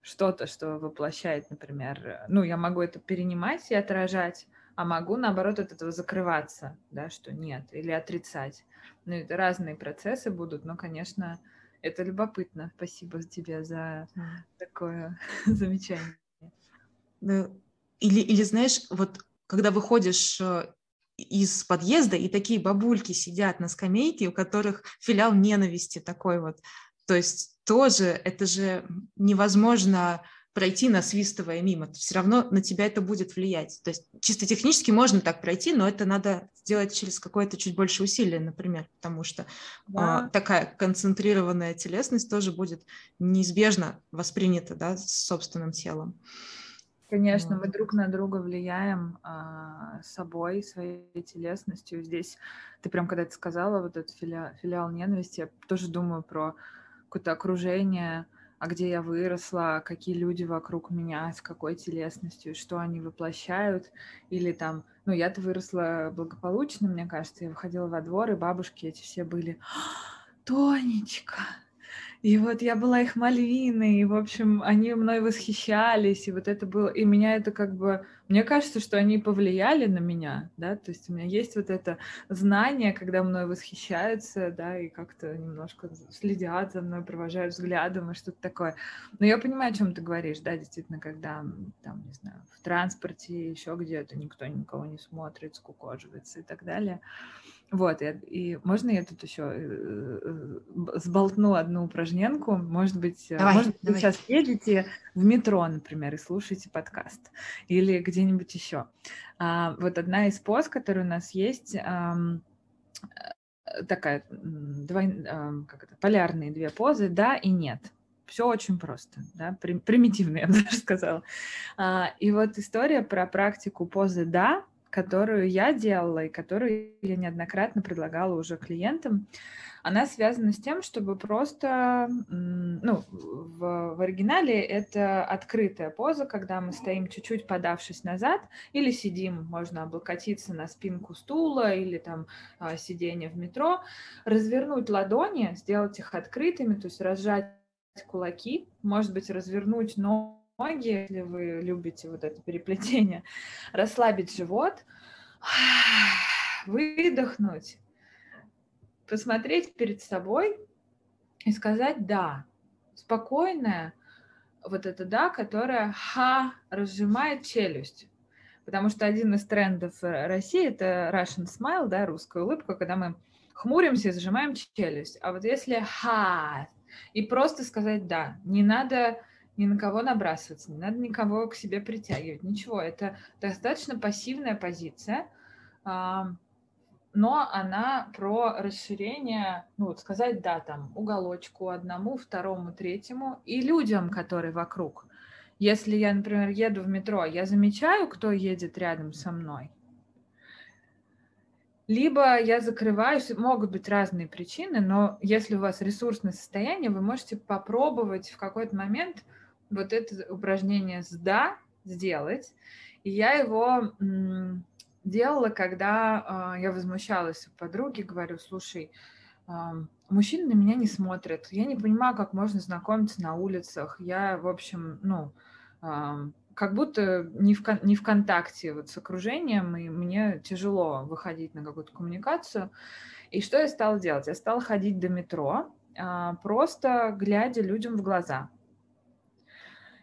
Speaker 2: что-то, что воплощает, например, ну, я могу это перенимать и отражать, а могу, наоборот, от этого закрываться, да, что нет, или отрицать. Ну, это разные процессы будут, но, конечно, это любопытно. Спасибо тебе за такое замечание.
Speaker 1: Или, или знаешь, вот когда выходишь э, из подъезда, и такие бабульки сидят на скамейке, у которых филиал ненависти такой вот. То есть тоже это же невозможно пройти, насвистывая мимо. Все равно на тебя это будет влиять. То есть чисто технически можно так пройти, но это надо сделать через какое-то чуть больше усилия, например, потому что да. а, такая концентрированная телесность тоже будет неизбежно воспринята да, с собственным телом.
Speaker 2: Конечно, мы друг на друга влияем а, собой, своей телесностью. Здесь ты прям, когда ты сказала, вот этот филиал, филиал ненависти, я тоже думаю про какое-то окружение, а где я выросла, какие люди вокруг меня, с какой телесностью, что они воплощают. Или там, ну, я-то выросла благополучно, мне кажется, я выходила во двор, и бабушки эти все были, Тонечка, и вот я была их Мальвиной, и, в общем, они мной восхищались, и вот это было... И меня это как бы... Мне кажется, что они повлияли на меня, да, то есть у меня есть вот это знание, когда мной восхищаются, да, и как-то немножко следят за мной, провожают взглядом и что-то такое. Но я понимаю, о чем ты говоришь, да, действительно, когда, там, не знаю, в транспорте, еще где-то никто никого не смотрит, скукоживается и так далее. Вот, и, и можно я тут еще э, сболтну одну упражненку? Может быть, э, давай, может, давай. вы сейчас едете в метро, например, и слушаете подкаст, или где-нибудь еще. А, вот одна из поз, которая у нас есть, а, такая, двой, а, как это, полярные две позы, да и нет. все очень просто, да, примитивно, я бы даже сказала. А, и вот история про практику позы «да», которую я делала и которую я неоднократно предлагала уже клиентам, она связана с тем, чтобы просто, ну, в, в оригинале это открытая поза, когда мы стоим чуть-чуть подавшись назад или сидим, можно облокотиться на спинку стула или там а, сидение в метро, развернуть ладони, сделать их открытыми, то есть разжать кулаки, может быть, развернуть ноги, если вы любите вот это переплетение, расслабить живот, выдохнуть, посмотреть перед собой и сказать «да». Спокойное вот это «да», которое «ха» разжимает челюсть. Потому что один из трендов России – это Russian smile, да, русская улыбка, когда мы хмуримся и зажимаем челюсть. А вот если «ха» и просто сказать «да», не надо ни на кого набрасываться, не надо никого к себе притягивать, ничего. Это достаточно пассивная позиция, но она про расширение, ну вот сказать да, там, уголочку одному, второму, третьему и людям, которые вокруг. Если я, например, еду в метро, я замечаю, кто едет рядом со мной, либо я закрываюсь, могут быть разные причины, но если у вас ресурсное состояние, вы можете попробовать в какой-то момент вот это упражнение с «да» сделать. И я его делала, когда э, я возмущалась у подруги, говорю, слушай, э, мужчины на меня не смотрят, я не понимаю, как можно знакомиться на улицах, я, в общем, ну, э, как будто не в, не в контакте вот с окружением, и мне тяжело выходить на какую-то коммуникацию. И что я стала делать? Я стала ходить до метро, просто глядя людям в глаза –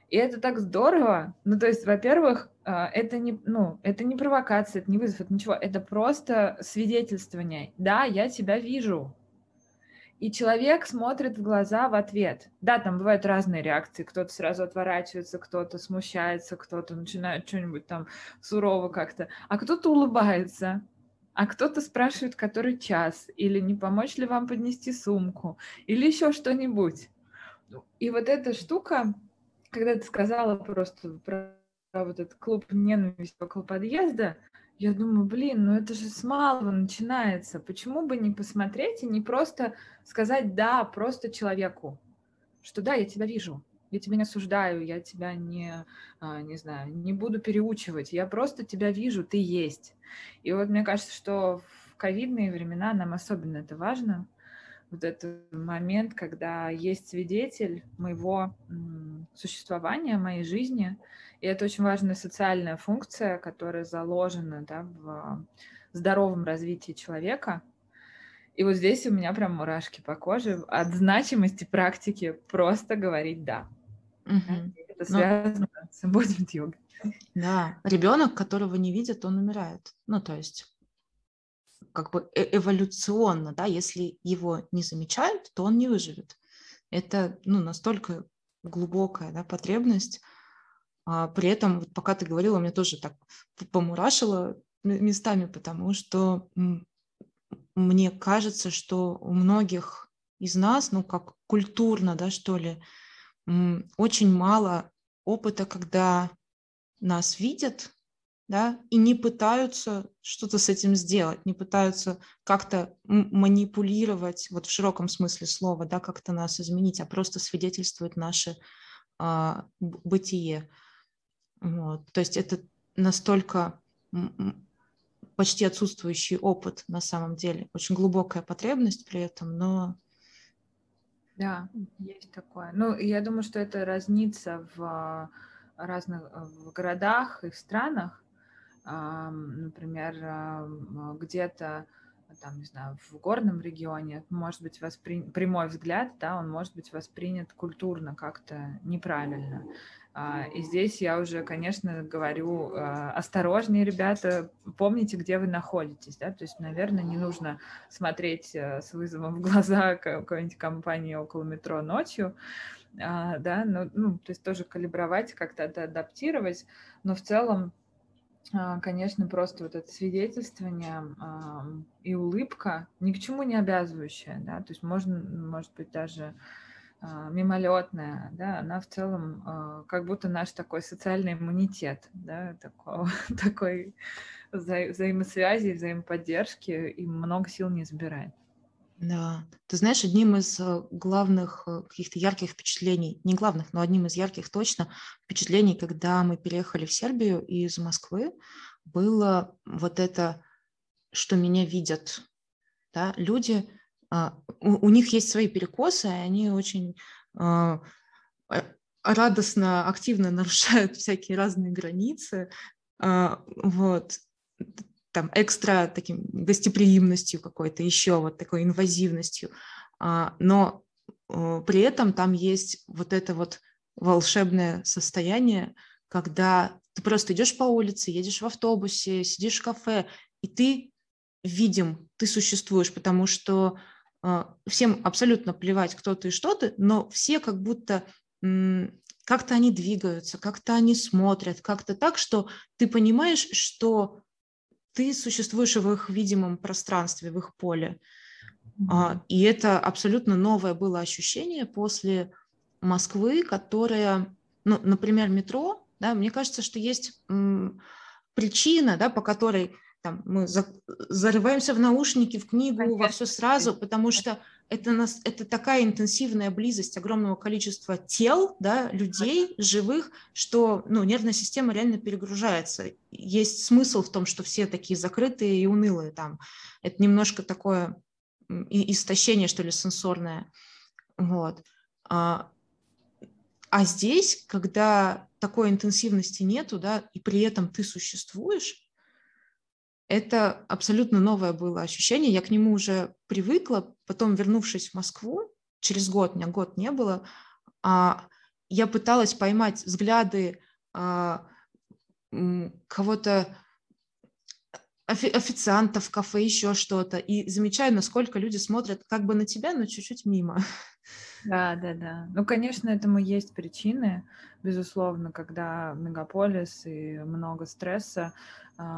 Speaker 2: и это так здорово. Ну, то есть, во-первых, а, это не, ну, это не провокация, это не вызов, это ничего. Это просто свидетельствование. Да, я тебя вижу. И человек смотрит в глаза в ответ. Да, там бывают разные реакции. Кто-то сразу отворачивается, кто-то смущается, кто-то начинает что-нибудь там сурово как-то. А кто-то улыбается. А кто-то спрашивает, который час. Или не помочь ли вам поднести сумку. Или еще что-нибудь. И вот эта штука, когда ты сказала просто про, про вот этот клуб ненависти около подъезда, я думаю, блин, ну это же с малого начинается. Почему бы не посмотреть и не просто сказать «да» просто человеку, что «да, я тебя вижу, я тебя не осуждаю, я тебя не, а, не знаю, не буду переучивать, я просто тебя вижу, ты есть». И вот мне кажется, что в ковидные времена нам особенно это важно – вот этот момент, когда есть свидетель моего существования, моей жизни. И это очень важная социальная функция, которая заложена да, в здоровом развитии человека. И вот здесь у меня прям мурашки по коже от значимости практики просто говорить «да». Угу. Это связано Но... с embodiment йогой.
Speaker 1: Да, ребенок, которого не видят, он умирает. Ну, то есть как бы э, эволюционно, да, если его не замечают, то он не выживет. Это ну, настолько глубокая да, потребность. А при этом, вот пока ты говорила, мне тоже так помурашило местами, потому что мне кажется, что у многих из нас, ну как культурно, да, что ли, очень мало опыта, когда нас видят, да, и не пытаются что-то с этим сделать, не пытаются как-то манипулировать, вот в широком смысле слова, да, как-то нас изменить, а просто свидетельствует наше а, бытие. Вот. То есть это настолько почти отсутствующий опыт на самом деле, очень глубокая потребность при этом, но
Speaker 2: да, есть такое. Ну, я думаю, что это разнится в разных в городах и странах, например, где-то там, не знаю, в горном регионе может быть воспри... прямой взгляд, да, он может быть воспринят культурно как-то неправильно. А, и здесь я уже, конечно, говорю, а, осторожнее, ребята, помните, где вы находитесь, да, то есть, наверное, не нужно смотреть э, с вызовом в глаза какой-нибудь компании около метро ночью, а, да, ну, ну, то есть тоже калибровать, как-то это адаптировать, но в целом конечно, просто вот это свидетельствование и улыбка ни к чему не обязывающая, да, то есть можно, может быть, даже а, мимолетная, да, она в целом а, как будто наш такой социальный иммунитет, да, такого, такой вза взаимосвязи, взаимоподдержки, и много сил не забирает.
Speaker 1: Да, ты знаешь, одним из э, главных э, каких-то ярких впечатлений, не главных, но одним из ярких точно впечатлений, когда мы переехали в Сербию из Москвы, было вот это, что меня видят, да, люди, а, у, у них есть свои перекосы, и они очень э, радостно, активно нарушают всякие разные границы, а, вот, там экстра таким гостеприимностью какой-то, еще вот такой инвазивностью, но при этом там есть вот это вот волшебное состояние, когда ты просто идешь по улице, едешь в автобусе, сидишь в кафе, и ты видим, ты существуешь, потому что а, всем абсолютно плевать, кто ты и что ты, но все как будто как-то они двигаются, как-то они смотрят, как-то так, что ты понимаешь, что ты существуешь в их видимом пространстве, в их поле. Mm-hmm. И это абсолютно новое было ощущение после Москвы, которая, ну, например, метро, да, мне кажется, что есть причина, да, по которой там, мы за, зарываемся в наушники, в книгу, Конечно. во все сразу, потому что это, нас, это такая интенсивная близость огромного количества тел, да, людей, живых, что ну, нервная система реально перегружается. Есть смысл в том, что все такие закрытые и унылые там. Это немножко такое истощение, что ли, сенсорное. Вот. А, а здесь, когда такой интенсивности нету, да, и при этом ты существуешь, это абсолютно новое было ощущение. Я к нему уже привыкла. Потом, вернувшись в Москву, через год, у меня год не было, а, я пыталась поймать взгляды а, кого-то официантов в кафе, еще что-то, и замечаю, насколько люди смотрят как бы на тебя, но чуть-чуть мимо.
Speaker 2: Да, да, да. Ну, конечно, этому есть причины, безусловно, когда мегаполис и много стресса,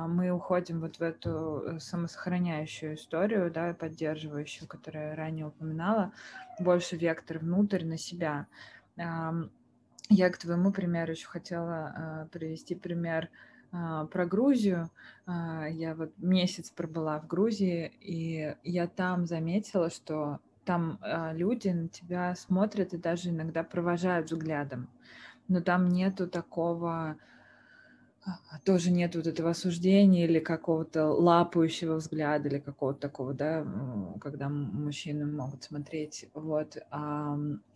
Speaker 2: мы уходим вот в эту э, самосохраняющую историю, да, поддерживающую, которую я ранее упоминала, больше вектор внутрь на себя. Я к твоему примеру еще хотела а, привести пример а, про Грузию. А, я вот месяц пробыла в Грузии, и я там заметила, что там а, люди на тебя смотрят и даже иногда провожают взглядом. Но там нету такого а, тоже нет вот этого осуждения или какого-то лапающего взгляда или какого-то такого, да, когда мужчины могут смотреть, вот.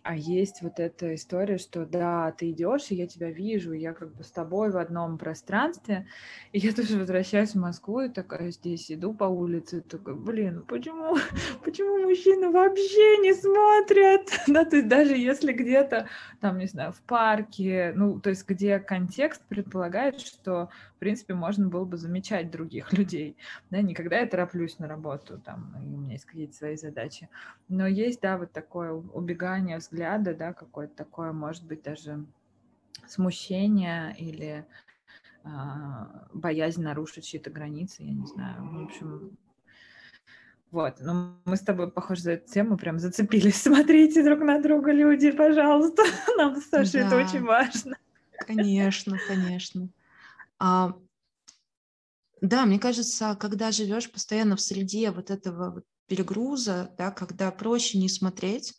Speaker 2: А, есть вот эта история, что да, ты идешь, и я тебя вижу, и я как бы с тобой в одном пространстве, и я тоже возвращаюсь в Москву и такая здесь иду по улице, и такая, блин, почему, почему мужчины вообще не смотрят, да, то есть даже если где-то там, не знаю, в парке, ну, то есть где контекст предполагает, что, принципе, можно было бы замечать других людей. Да, никогда я тороплюсь на работу, там, у меня есть какие-то свои задачи. Но есть, да, вот такое убегание взгляда, да, какое-то такое, может быть, даже смущение или а, боязнь нарушить чьи-то границы, я не знаю. В общем, вот, ну мы с тобой, похоже, за эту тему прям зацепились. Смотрите друг на друга, люди, пожалуйста. Нам с Сашей да. это очень важно.
Speaker 1: Конечно, конечно. А, да, мне кажется, когда живешь постоянно в среде вот этого перегруза, да, когда проще не смотреть,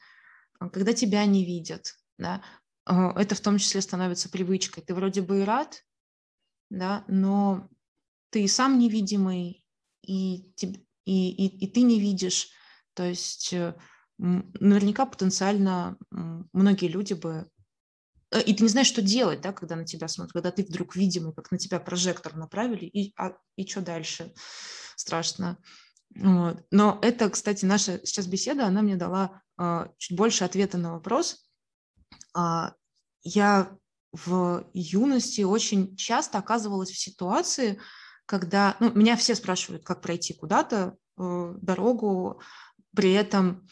Speaker 1: а, когда тебя не видят, да, а, это в том числе становится привычкой. Ты вроде бы и рад, да, но ты сам невидимый, и, и, и, и ты не видишь. То есть э, наверняка потенциально многие люди бы и ты не знаешь, что делать, да, когда на тебя смотрят, когда ты вдруг видимый, как на тебя прожектор направили, и, а, и что дальше? Страшно. Вот. Но это, кстати, наша сейчас беседа, она мне дала а, чуть больше ответа на вопрос. А, я в юности очень часто оказывалась в ситуации, когда, ну, меня все спрашивают, как пройти куда-то э, дорогу, при этом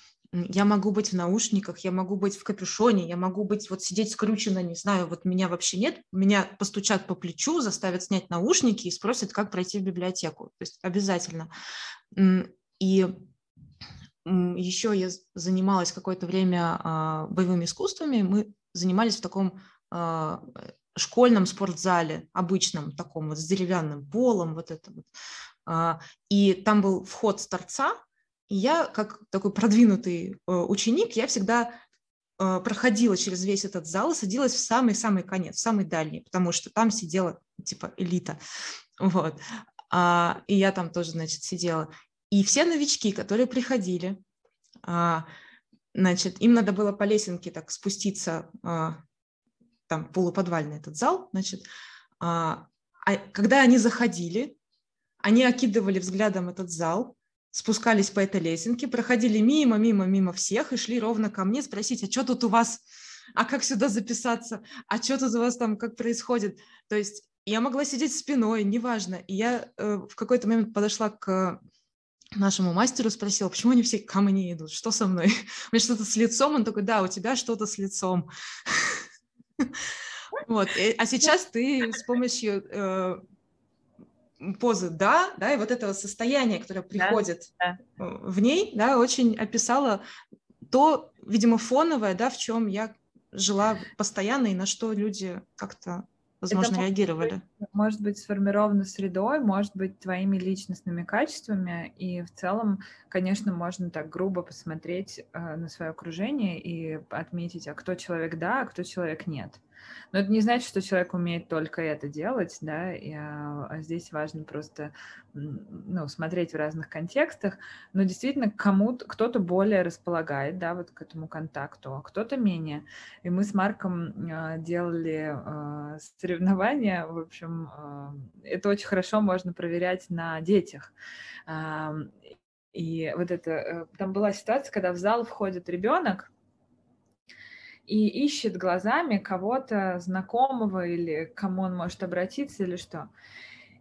Speaker 1: я могу быть в наушниках, я могу быть в капюшоне, я могу быть вот сидеть скрученно, не знаю, вот меня вообще нет, меня постучат по плечу, заставят снять наушники и спросят, как пройти в библиотеку. То есть обязательно. И еще я занималась какое-то время а, боевыми искусствами. Мы занимались в таком а, школьном спортзале, обычном таком вот с деревянным полом, вот это вот. А, и там был вход с торца, и я, как такой продвинутый э, ученик, я всегда э, проходила через весь этот зал и садилась в самый-самый конец, в самый дальний, потому что там сидела типа элита. Вот. И я там тоже, значит, сидела. И все новички, которые приходили, а, значит, им надо было по лесенке так спуститься, а, там полуподвальный этот зал, значит, а, а когда они заходили, они окидывали взглядом этот зал, спускались по этой лесенке, проходили мимо, мимо, мимо всех и шли ровно ко мне спросить, а что тут у вас, а как сюда записаться, а что тут у вас там, как происходит. То есть я могла сидеть спиной, неважно. И я э, в какой-то момент подошла к нашему мастеру спросила, почему они все ко мне идут, что со мной? У меня что-то с лицом? Он такой, да, у тебя что-то с лицом. Вот. А сейчас ты с помощью э, позы «да», да, и вот этого состояния, которое приходит да, да. в ней, да, очень описала то, видимо, фоновое, да, в чем я жила постоянно и на что люди как-то возможно, это реагировали?
Speaker 2: Может быть, может быть сформировано средой, может быть твоими личностными качествами, и в целом, конечно, можно так грубо посмотреть э, на свое окружение и отметить, а кто человек да, а кто человек нет. Но это не значит, что человек умеет только это делать, да, и, а, а здесь важно просто ну, смотреть в разных контекстах, но действительно кому-то, кто-то более располагает, да, вот к этому контакту, а кто-то менее. И мы с Марком а, делали а, соревнования, в общем, а, это очень хорошо можно проверять на детях. А, и вот это, э, там была ситуация, когда в зал входит ребенок, и ищет глазами кого-то знакомого или к кому он может обратиться или что.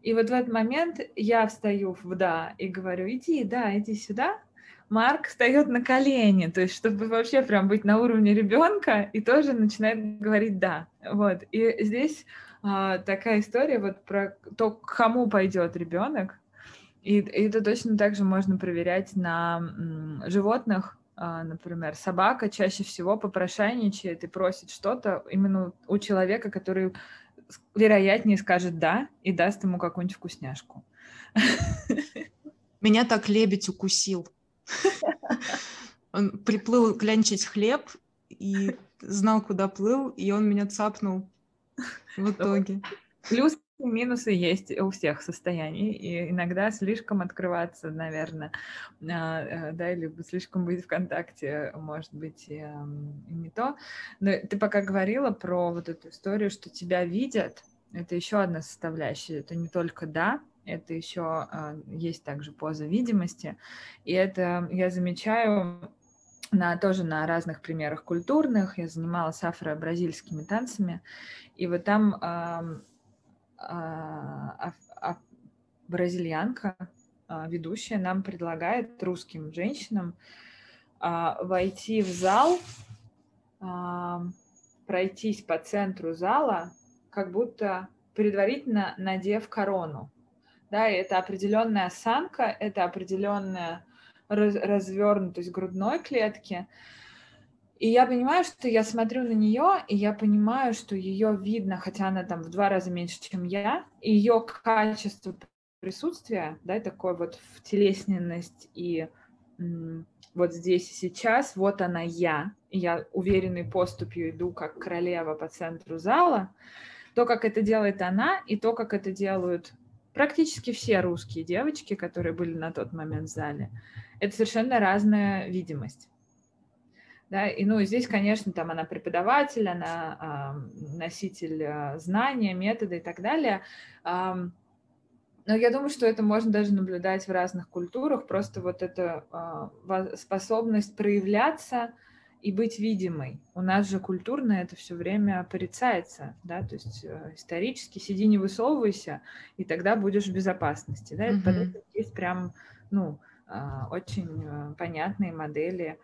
Speaker 2: И вот в этот момент я встаю в «да» и говорю, иди, да, иди сюда. Марк встает на колени, то есть чтобы вообще прям быть на уровне ребенка и тоже начинает говорить «да». Вот. И здесь а, такая история вот про то, к кому пойдет ребенок. И, и это точно так же можно проверять на м, животных, например, собака чаще всего попрошайничает и просит что-то именно у человека, который вероятнее скажет «да» и даст ему какую-нибудь вкусняшку.
Speaker 1: Меня так лебедь укусил. Он приплыл клянчить хлеб и знал, куда плыл, и он меня цапнул в итоге.
Speaker 2: Плюс минусы есть у всех состояний, и иногда слишком открываться, наверное, а, э, да, либо слишком быть в контакте, может быть, не то. Но ты пока говорила про вот эту историю, что тебя видят, это еще одна составляющая, это не только «да», это еще а, есть также поза видимости, и это я замечаю на, тоже на разных примерах культурных. Я занималась афро-бразильскими танцами, и вот там а, а, бразильянка, а, ведущая, нам предлагает русским женщинам войти в зал, пройтись по центру зала, как будто предварительно надев корону. Да, и это определенная осанка, это определенная развернутость грудной клетки, и я понимаю, что я смотрю на нее, и я понимаю, что ее видно, хотя она там в два раза меньше, чем я, ее качество присутствия, да, такой вот втелесненность и вот здесь и сейчас, вот она я, и я уверенной поступью иду как королева по центру зала, то, как это делает она, и то, как это делают практически все русские девочки, которые были на тот момент в зале, это совершенно разная видимость. Да, и ну здесь, конечно, там она преподаватель, она э, носитель э, знания, метода и так далее. Э, но я думаю, что это можно даже наблюдать в разных культурах, просто вот эта э, способность проявляться и быть видимой. У нас же культурно это все время порицается, да, то есть э, исторически сиди, не высовывайся, и тогда будешь в безопасности, да, mm-hmm. есть прям, ну, э, очень э, понятные модели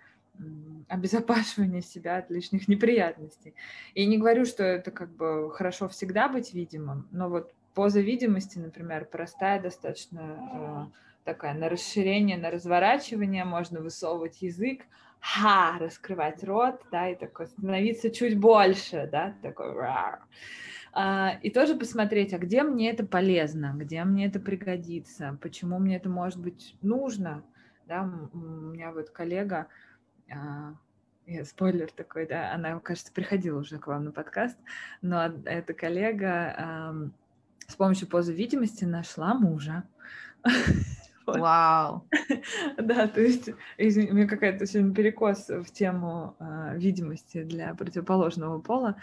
Speaker 2: обезопашивание себя от лишних неприятностей. И не говорю, что это как бы хорошо всегда быть видимым, но вот поза видимости, например, простая достаточно э, такая на расширение, на разворачивание, можно высовывать язык, ха, раскрывать рот, да, и такой становиться чуть больше, да, такой а, и тоже посмотреть, а где мне это полезно, где мне это пригодится, почему мне это может быть нужно, да, у меня вот коллега, спойлер такой, да, она, кажется, приходила уже к вам на подкаст, но эта коллега с помощью позы видимости нашла мужа.
Speaker 1: Вау.
Speaker 2: Да, то есть извини, у меня какая-то сегодня перекос в тему э, видимости для противоположного пола.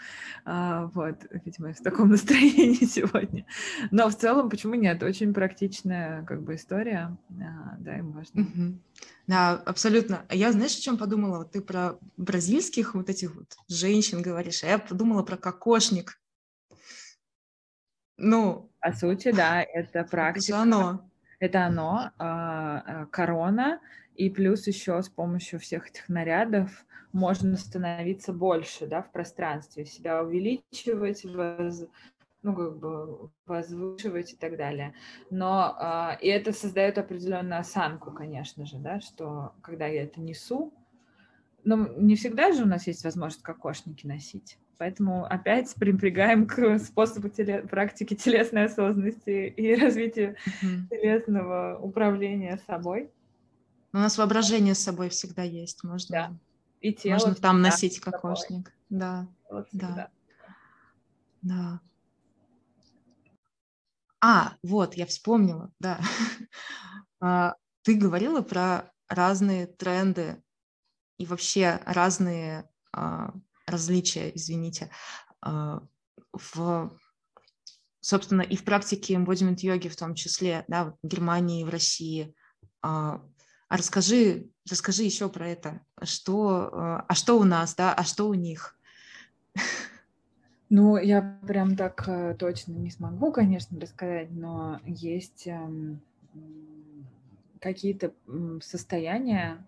Speaker 2: Э, вот, видимо, я в таком настроении сегодня. Но в целом, почему нет? Очень практичная как бы история. Э, да, и можно.
Speaker 1: Угу. Да, абсолютно. Я, знаешь, о чем подумала? Вот ты про бразильских вот этих вот женщин говоришь, а я подумала про кокошник. Ну,
Speaker 2: по сути, да, это практика.
Speaker 1: Это оно.
Speaker 2: Это оно, а, а, корона, и плюс еще с помощью всех этих нарядов можно становиться больше, да, в пространстве, себя увеличивать, воз, ну, как бы возвышивать и так далее. Но э, и это создает определенную осанку, конечно же, да, что когда я это несу, но не всегда же у нас есть возможность кокошники носить. Поэтому опять припрягаем к способу теле... практики телесной осознанности и развития mm-hmm. телесного управления собой.
Speaker 1: У нас воображение с собой всегда есть. Можно,
Speaker 2: да. и тело
Speaker 1: можно там носить кокошник. Да. да. Да. А, вот, я вспомнила, да. А, ты говорила про разные тренды и вообще разные а, различия, извините, а, в, собственно, и в практике embodiment йоги в том числе, да, в Германии, в России. А, а расскажи, расскажи еще про это. Что, а, а что у нас, да, а что у них?
Speaker 2: Ну, я прям так э, точно не смогу, конечно, рассказать, но есть эм, какие-то состояния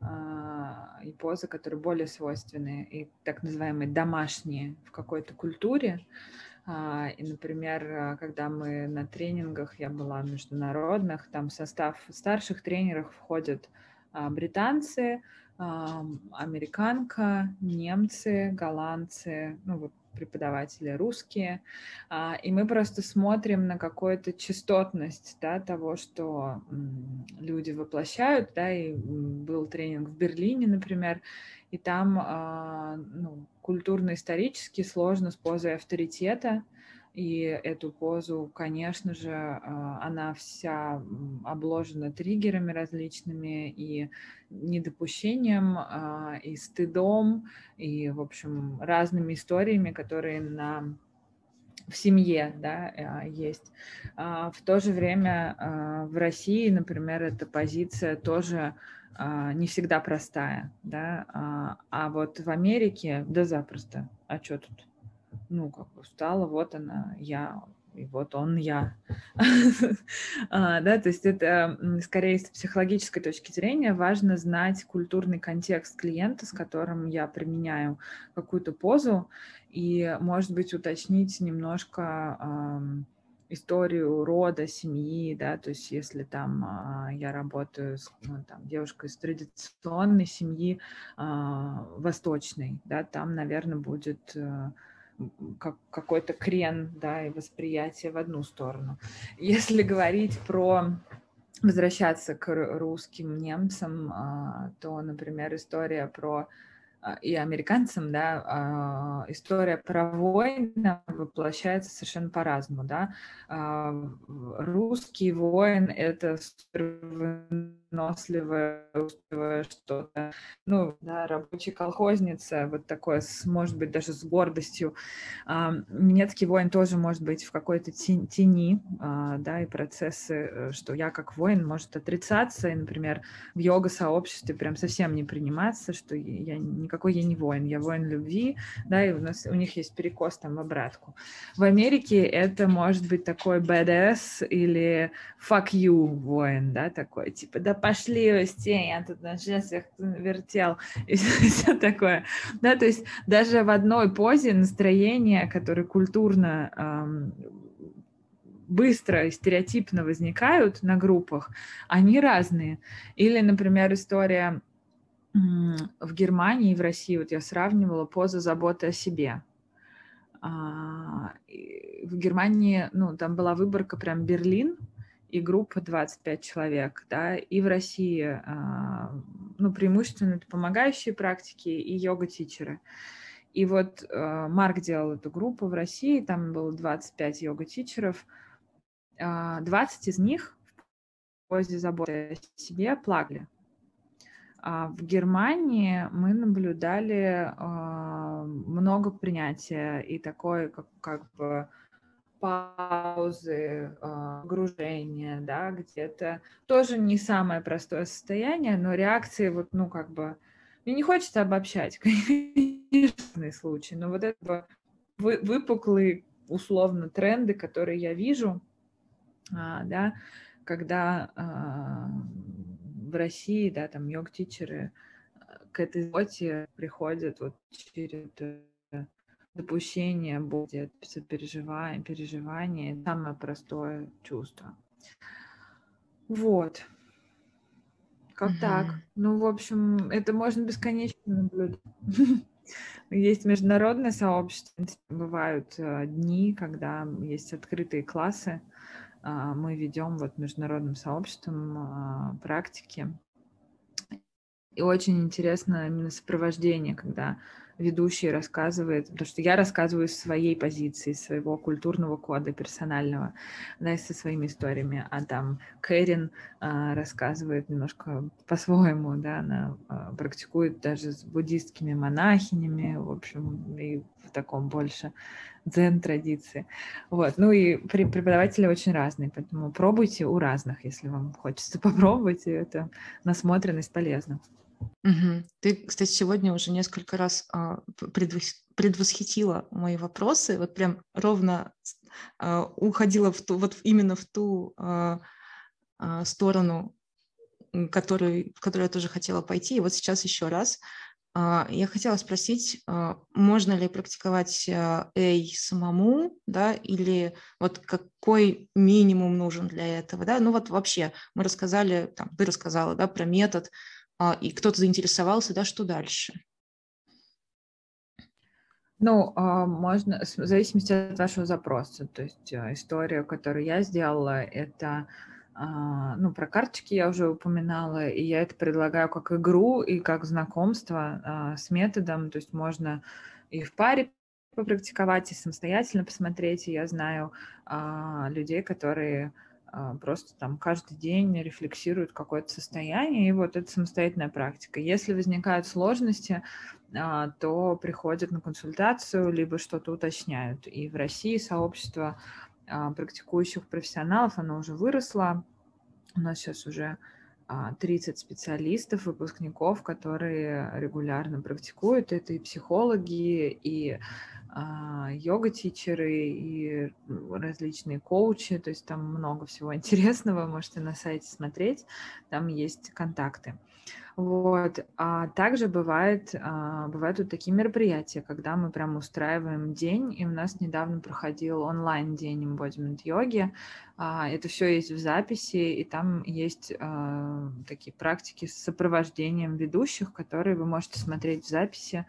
Speaker 2: и позы, которые более свойственны и так называемые домашние в какой-то культуре. А, и, например, а, когда мы на тренингах, я была международных, там в состав старших тренеров входят британцы, американка, немцы, голландцы, ну вот преподаватели русские, а, и мы просто смотрим на какую-то частотность да, того, что люди воплощают, да, и был тренинг в Берлине, например, и там а, ну, культурно-исторически сложно с позой авторитета, и эту позу, конечно же, а, она вся обложена триггерами различными и недопущением, а, и стыдом, и, в общем, разными историями, которые на в семье, да, а, есть. В то же время в России, например, эта позиция тоже не всегда простая, да, а вот в Америке, да запросто, а что тут? Ну, как бы встала, вот она, я, и вот он я. а, да, то есть это скорее с психологической точки зрения важно знать культурный контекст клиента, с которым я применяю какую-то позу, и, может быть, уточнить немножко историю рода, семьи, да, то есть если там э, я работаю с ну, там, девушкой из традиционной семьи э, восточной, да, там, наверное, будет... Э, как, какой-то крен, да, и восприятие в одну сторону. Если говорить про возвращаться к русским немцам, а, то, например, история про а, и американцам, да, а, история про войны воплощается совершенно по-разному, да. Русский воин — это выносливое что-то, ну, да, рабочая колхозница, вот такое, с, может быть, даже с гордостью. А, немецкий воин тоже может быть в какой-то тени, а, да, и процессы, э, что я как воин может отрицаться, и, например, в йога-сообществе прям совсем не приниматься, что я никакой я не воин, я воин любви, да, и у нас у них есть перекос там в обратку. В Америке это может быть такой badass или fuck you воин, да, такой, типа, да пошли я тут на жестах вертел, и все такое. Да, то есть даже в одной позе настроение, которое культурно эм, быстро и стереотипно возникают на группах, они разные. Или, например, история в Германии и в России, вот я сравнивала поза заботы о себе. А, в Германии, ну, там была выборка прям Берлин, и группа 25 человек, да, и в России, а, ну, преимущественно это помогающие практики и йога-тичеры. И вот а, Марк делал эту группу в России, там было 25 йога-тичеров, 20 из них в позе заботы о себе плакали. А в Германии мы наблюдали много принятия и такой, как, как бы, паузы, а, погружения, да, где-то. Тоже не самое простое состояние, но реакции вот, ну, как бы, мне не хочется обобщать, конечно, случай, но вот это выпуклые, условно, тренды, которые я вижу, а, да, когда а, в России, да, там йог-тичеры к этой работе приходят вот через допущение будет сопереживание, переживание, самое простое чувство. Вот. Как угу. так? Ну, в общем, это можно бесконечно наблюдать. Есть международное сообщество, бывают э, дни, когда есть открытые классы. А, мы ведем вот международным сообществом а, практики. И очень интересно именно сопровождение, когда ведущий рассказывает, потому что я рассказываю из своей позиции, своего культурного кода персонального, да, со своими историями, а там Кэрин а, рассказывает немножко по-своему, да, она а, практикует даже с буддистскими монахинями, в общем, и в таком больше дзен-традиции. Вот, ну и преподаватели очень разные, поэтому пробуйте у разных, если вам хочется попробовать, и это насмотренность полезна.
Speaker 1: Мгм. Ты, кстати, сегодня уже несколько раз а, предвос- предвосхитила мои вопросы, вот прям ровно а, уходила в ту, вот именно в ту а, а, сторону, который, в которую я тоже хотела пойти. И вот сейчас еще раз. А, я хотела спросить, а, можно ли практиковать а, Эй самому, да, или вот какой минимум нужен для этого, да? Ну вот вообще мы рассказали, там, ты рассказала, да, про метод, и кто-то заинтересовался, да, что дальше?
Speaker 2: Ну, а, можно, в зависимости от вашего запроса. То есть а, история, которую я сделала, это, ну, про карточки я уже упоминала, и я это предлагаю как игру и как знакомство с методом. То есть можно и в паре попрактиковать, и самостоятельно посмотреть. И я знаю людей, которые а, просто там каждый день рефлексируют какое-то состояние, и вот это самостоятельная практика. Если возникают сложности, а, то приходят на консультацию, либо что-то уточняют. И в России сообщество а, практикующих профессионалов, оно уже выросло. У нас сейчас уже 30 специалистов, выпускников, которые регулярно практикуют. Это и психологи, и а, йога-тичеры и различные коучи, то есть там много всего интересного, можете на сайте смотреть, там есть контакты. Вот. А также бывает, а, бывают вот такие мероприятия, когда мы прям устраиваем день, и у нас недавно проходил онлайн-день embodiment йоги. А, это все есть в записи, и там есть такие практики с сопровождением ведущих, которые вы можете смотреть в записи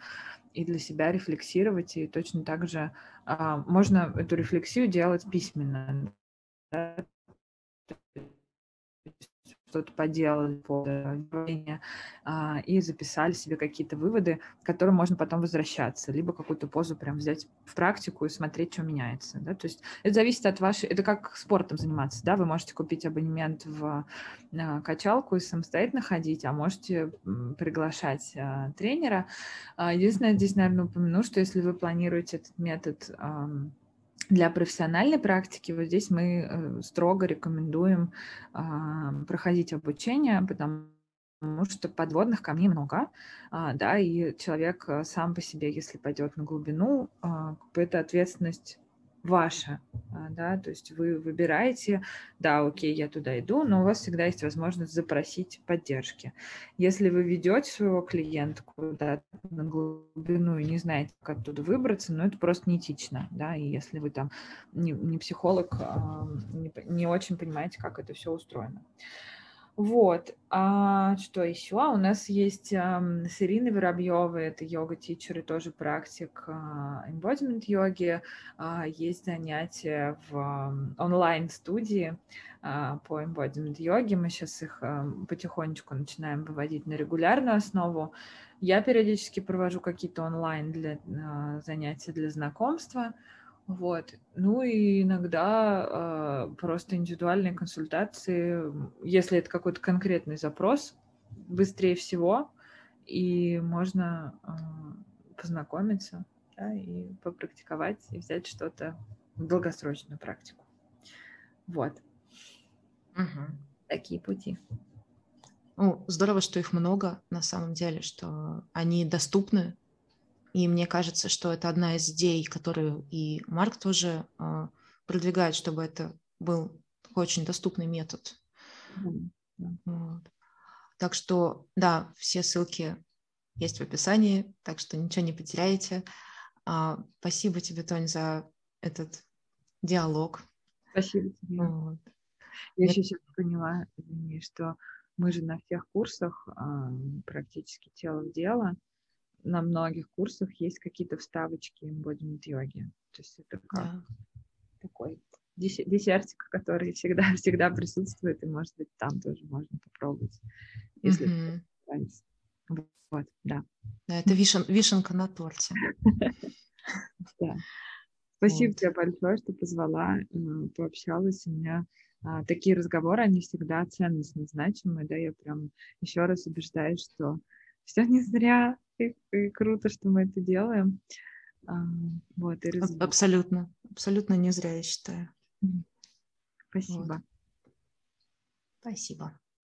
Speaker 2: и для себя рефлексировать, и точно так же а, можно эту рефлексию делать письменно. Да? Что-то поделали а, и записали себе какие-то выводы, к которым можно потом возвращаться, либо какую-то позу прям взять в практику и смотреть, что меняется. Да? То есть это зависит от вашей... Это как спортом заниматься. Да? Вы можете купить абонемент в а, качалку и самостоятельно ходить, а можете приглашать а, тренера. Единственное, здесь, наверное, упомяну, что если вы планируете этот метод для профессиональной практики вот здесь мы э, строго рекомендуем а, проходить обучение, потому что подводных камней много, а, да, и человек э, сам по себе, если пойдет на глубину, а, это ответственность ваша, а, да, то есть вы выбираете, да, окей, я туда иду, но у вас всегда есть возможность запросить поддержки. Если вы ведете своего клиента куда-то на глубину и не знаете, как оттуда выбраться, ну, это просто неэтично, да, и если вы там не, не психолог, а, не, не очень понимаете, как это все устроено. Вот. А что еще? У нас есть um, с Ириной Воробьевой, это йога-тичер и тоже практик embodiment йоги. Uh, есть занятия в онлайн-студии uh, по embodiment йоге. Мы сейчас их uh, потихонечку начинаем выводить на регулярную основу. Я периодически провожу какие-то онлайн для, uh, занятия для знакомства. Вот. Ну и иногда э, просто индивидуальные консультации, если это какой-то конкретный запрос, быстрее всего, и можно э, познакомиться да, и попрактиковать, и взять что-то в долгосрочную практику. Вот. Угу. Такие пути.
Speaker 1: Ну, здорово, что их много на самом деле, что они доступны и мне кажется, что это одна из идей, которую и Марк тоже э, продвигает, чтобы это был такой очень доступный метод. Mm-hmm. Вот. Так что, да, все ссылки есть в описании, так что ничего не потеряете. А, спасибо тебе, Тонь, за этот диалог.
Speaker 2: Спасибо тебе. Вот. Я, Я еще сейчас поняла, извини, что мы же на всех курсах а, практически тело в дело на многих курсах есть какие-то вставочки embodiment йоги. То есть это как да. такой десертик, который всегда, всегда присутствует, и, может быть, там тоже можно попробовать, если mm-hmm. Вот, да.
Speaker 1: Да, это вишен, вишенка на торте.
Speaker 2: Да. Спасибо тебе большое, что позвала, э, пообщалась. У меня а, такие разговоры, они всегда ценностно значимые, да, я прям еще раз убеждаюсь, что все не зря, и, и круто, что мы это делаем. А, вот, и
Speaker 1: раз... Абсолютно, абсолютно не зря, я считаю.
Speaker 2: Спасибо. Вот.
Speaker 1: Спасибо.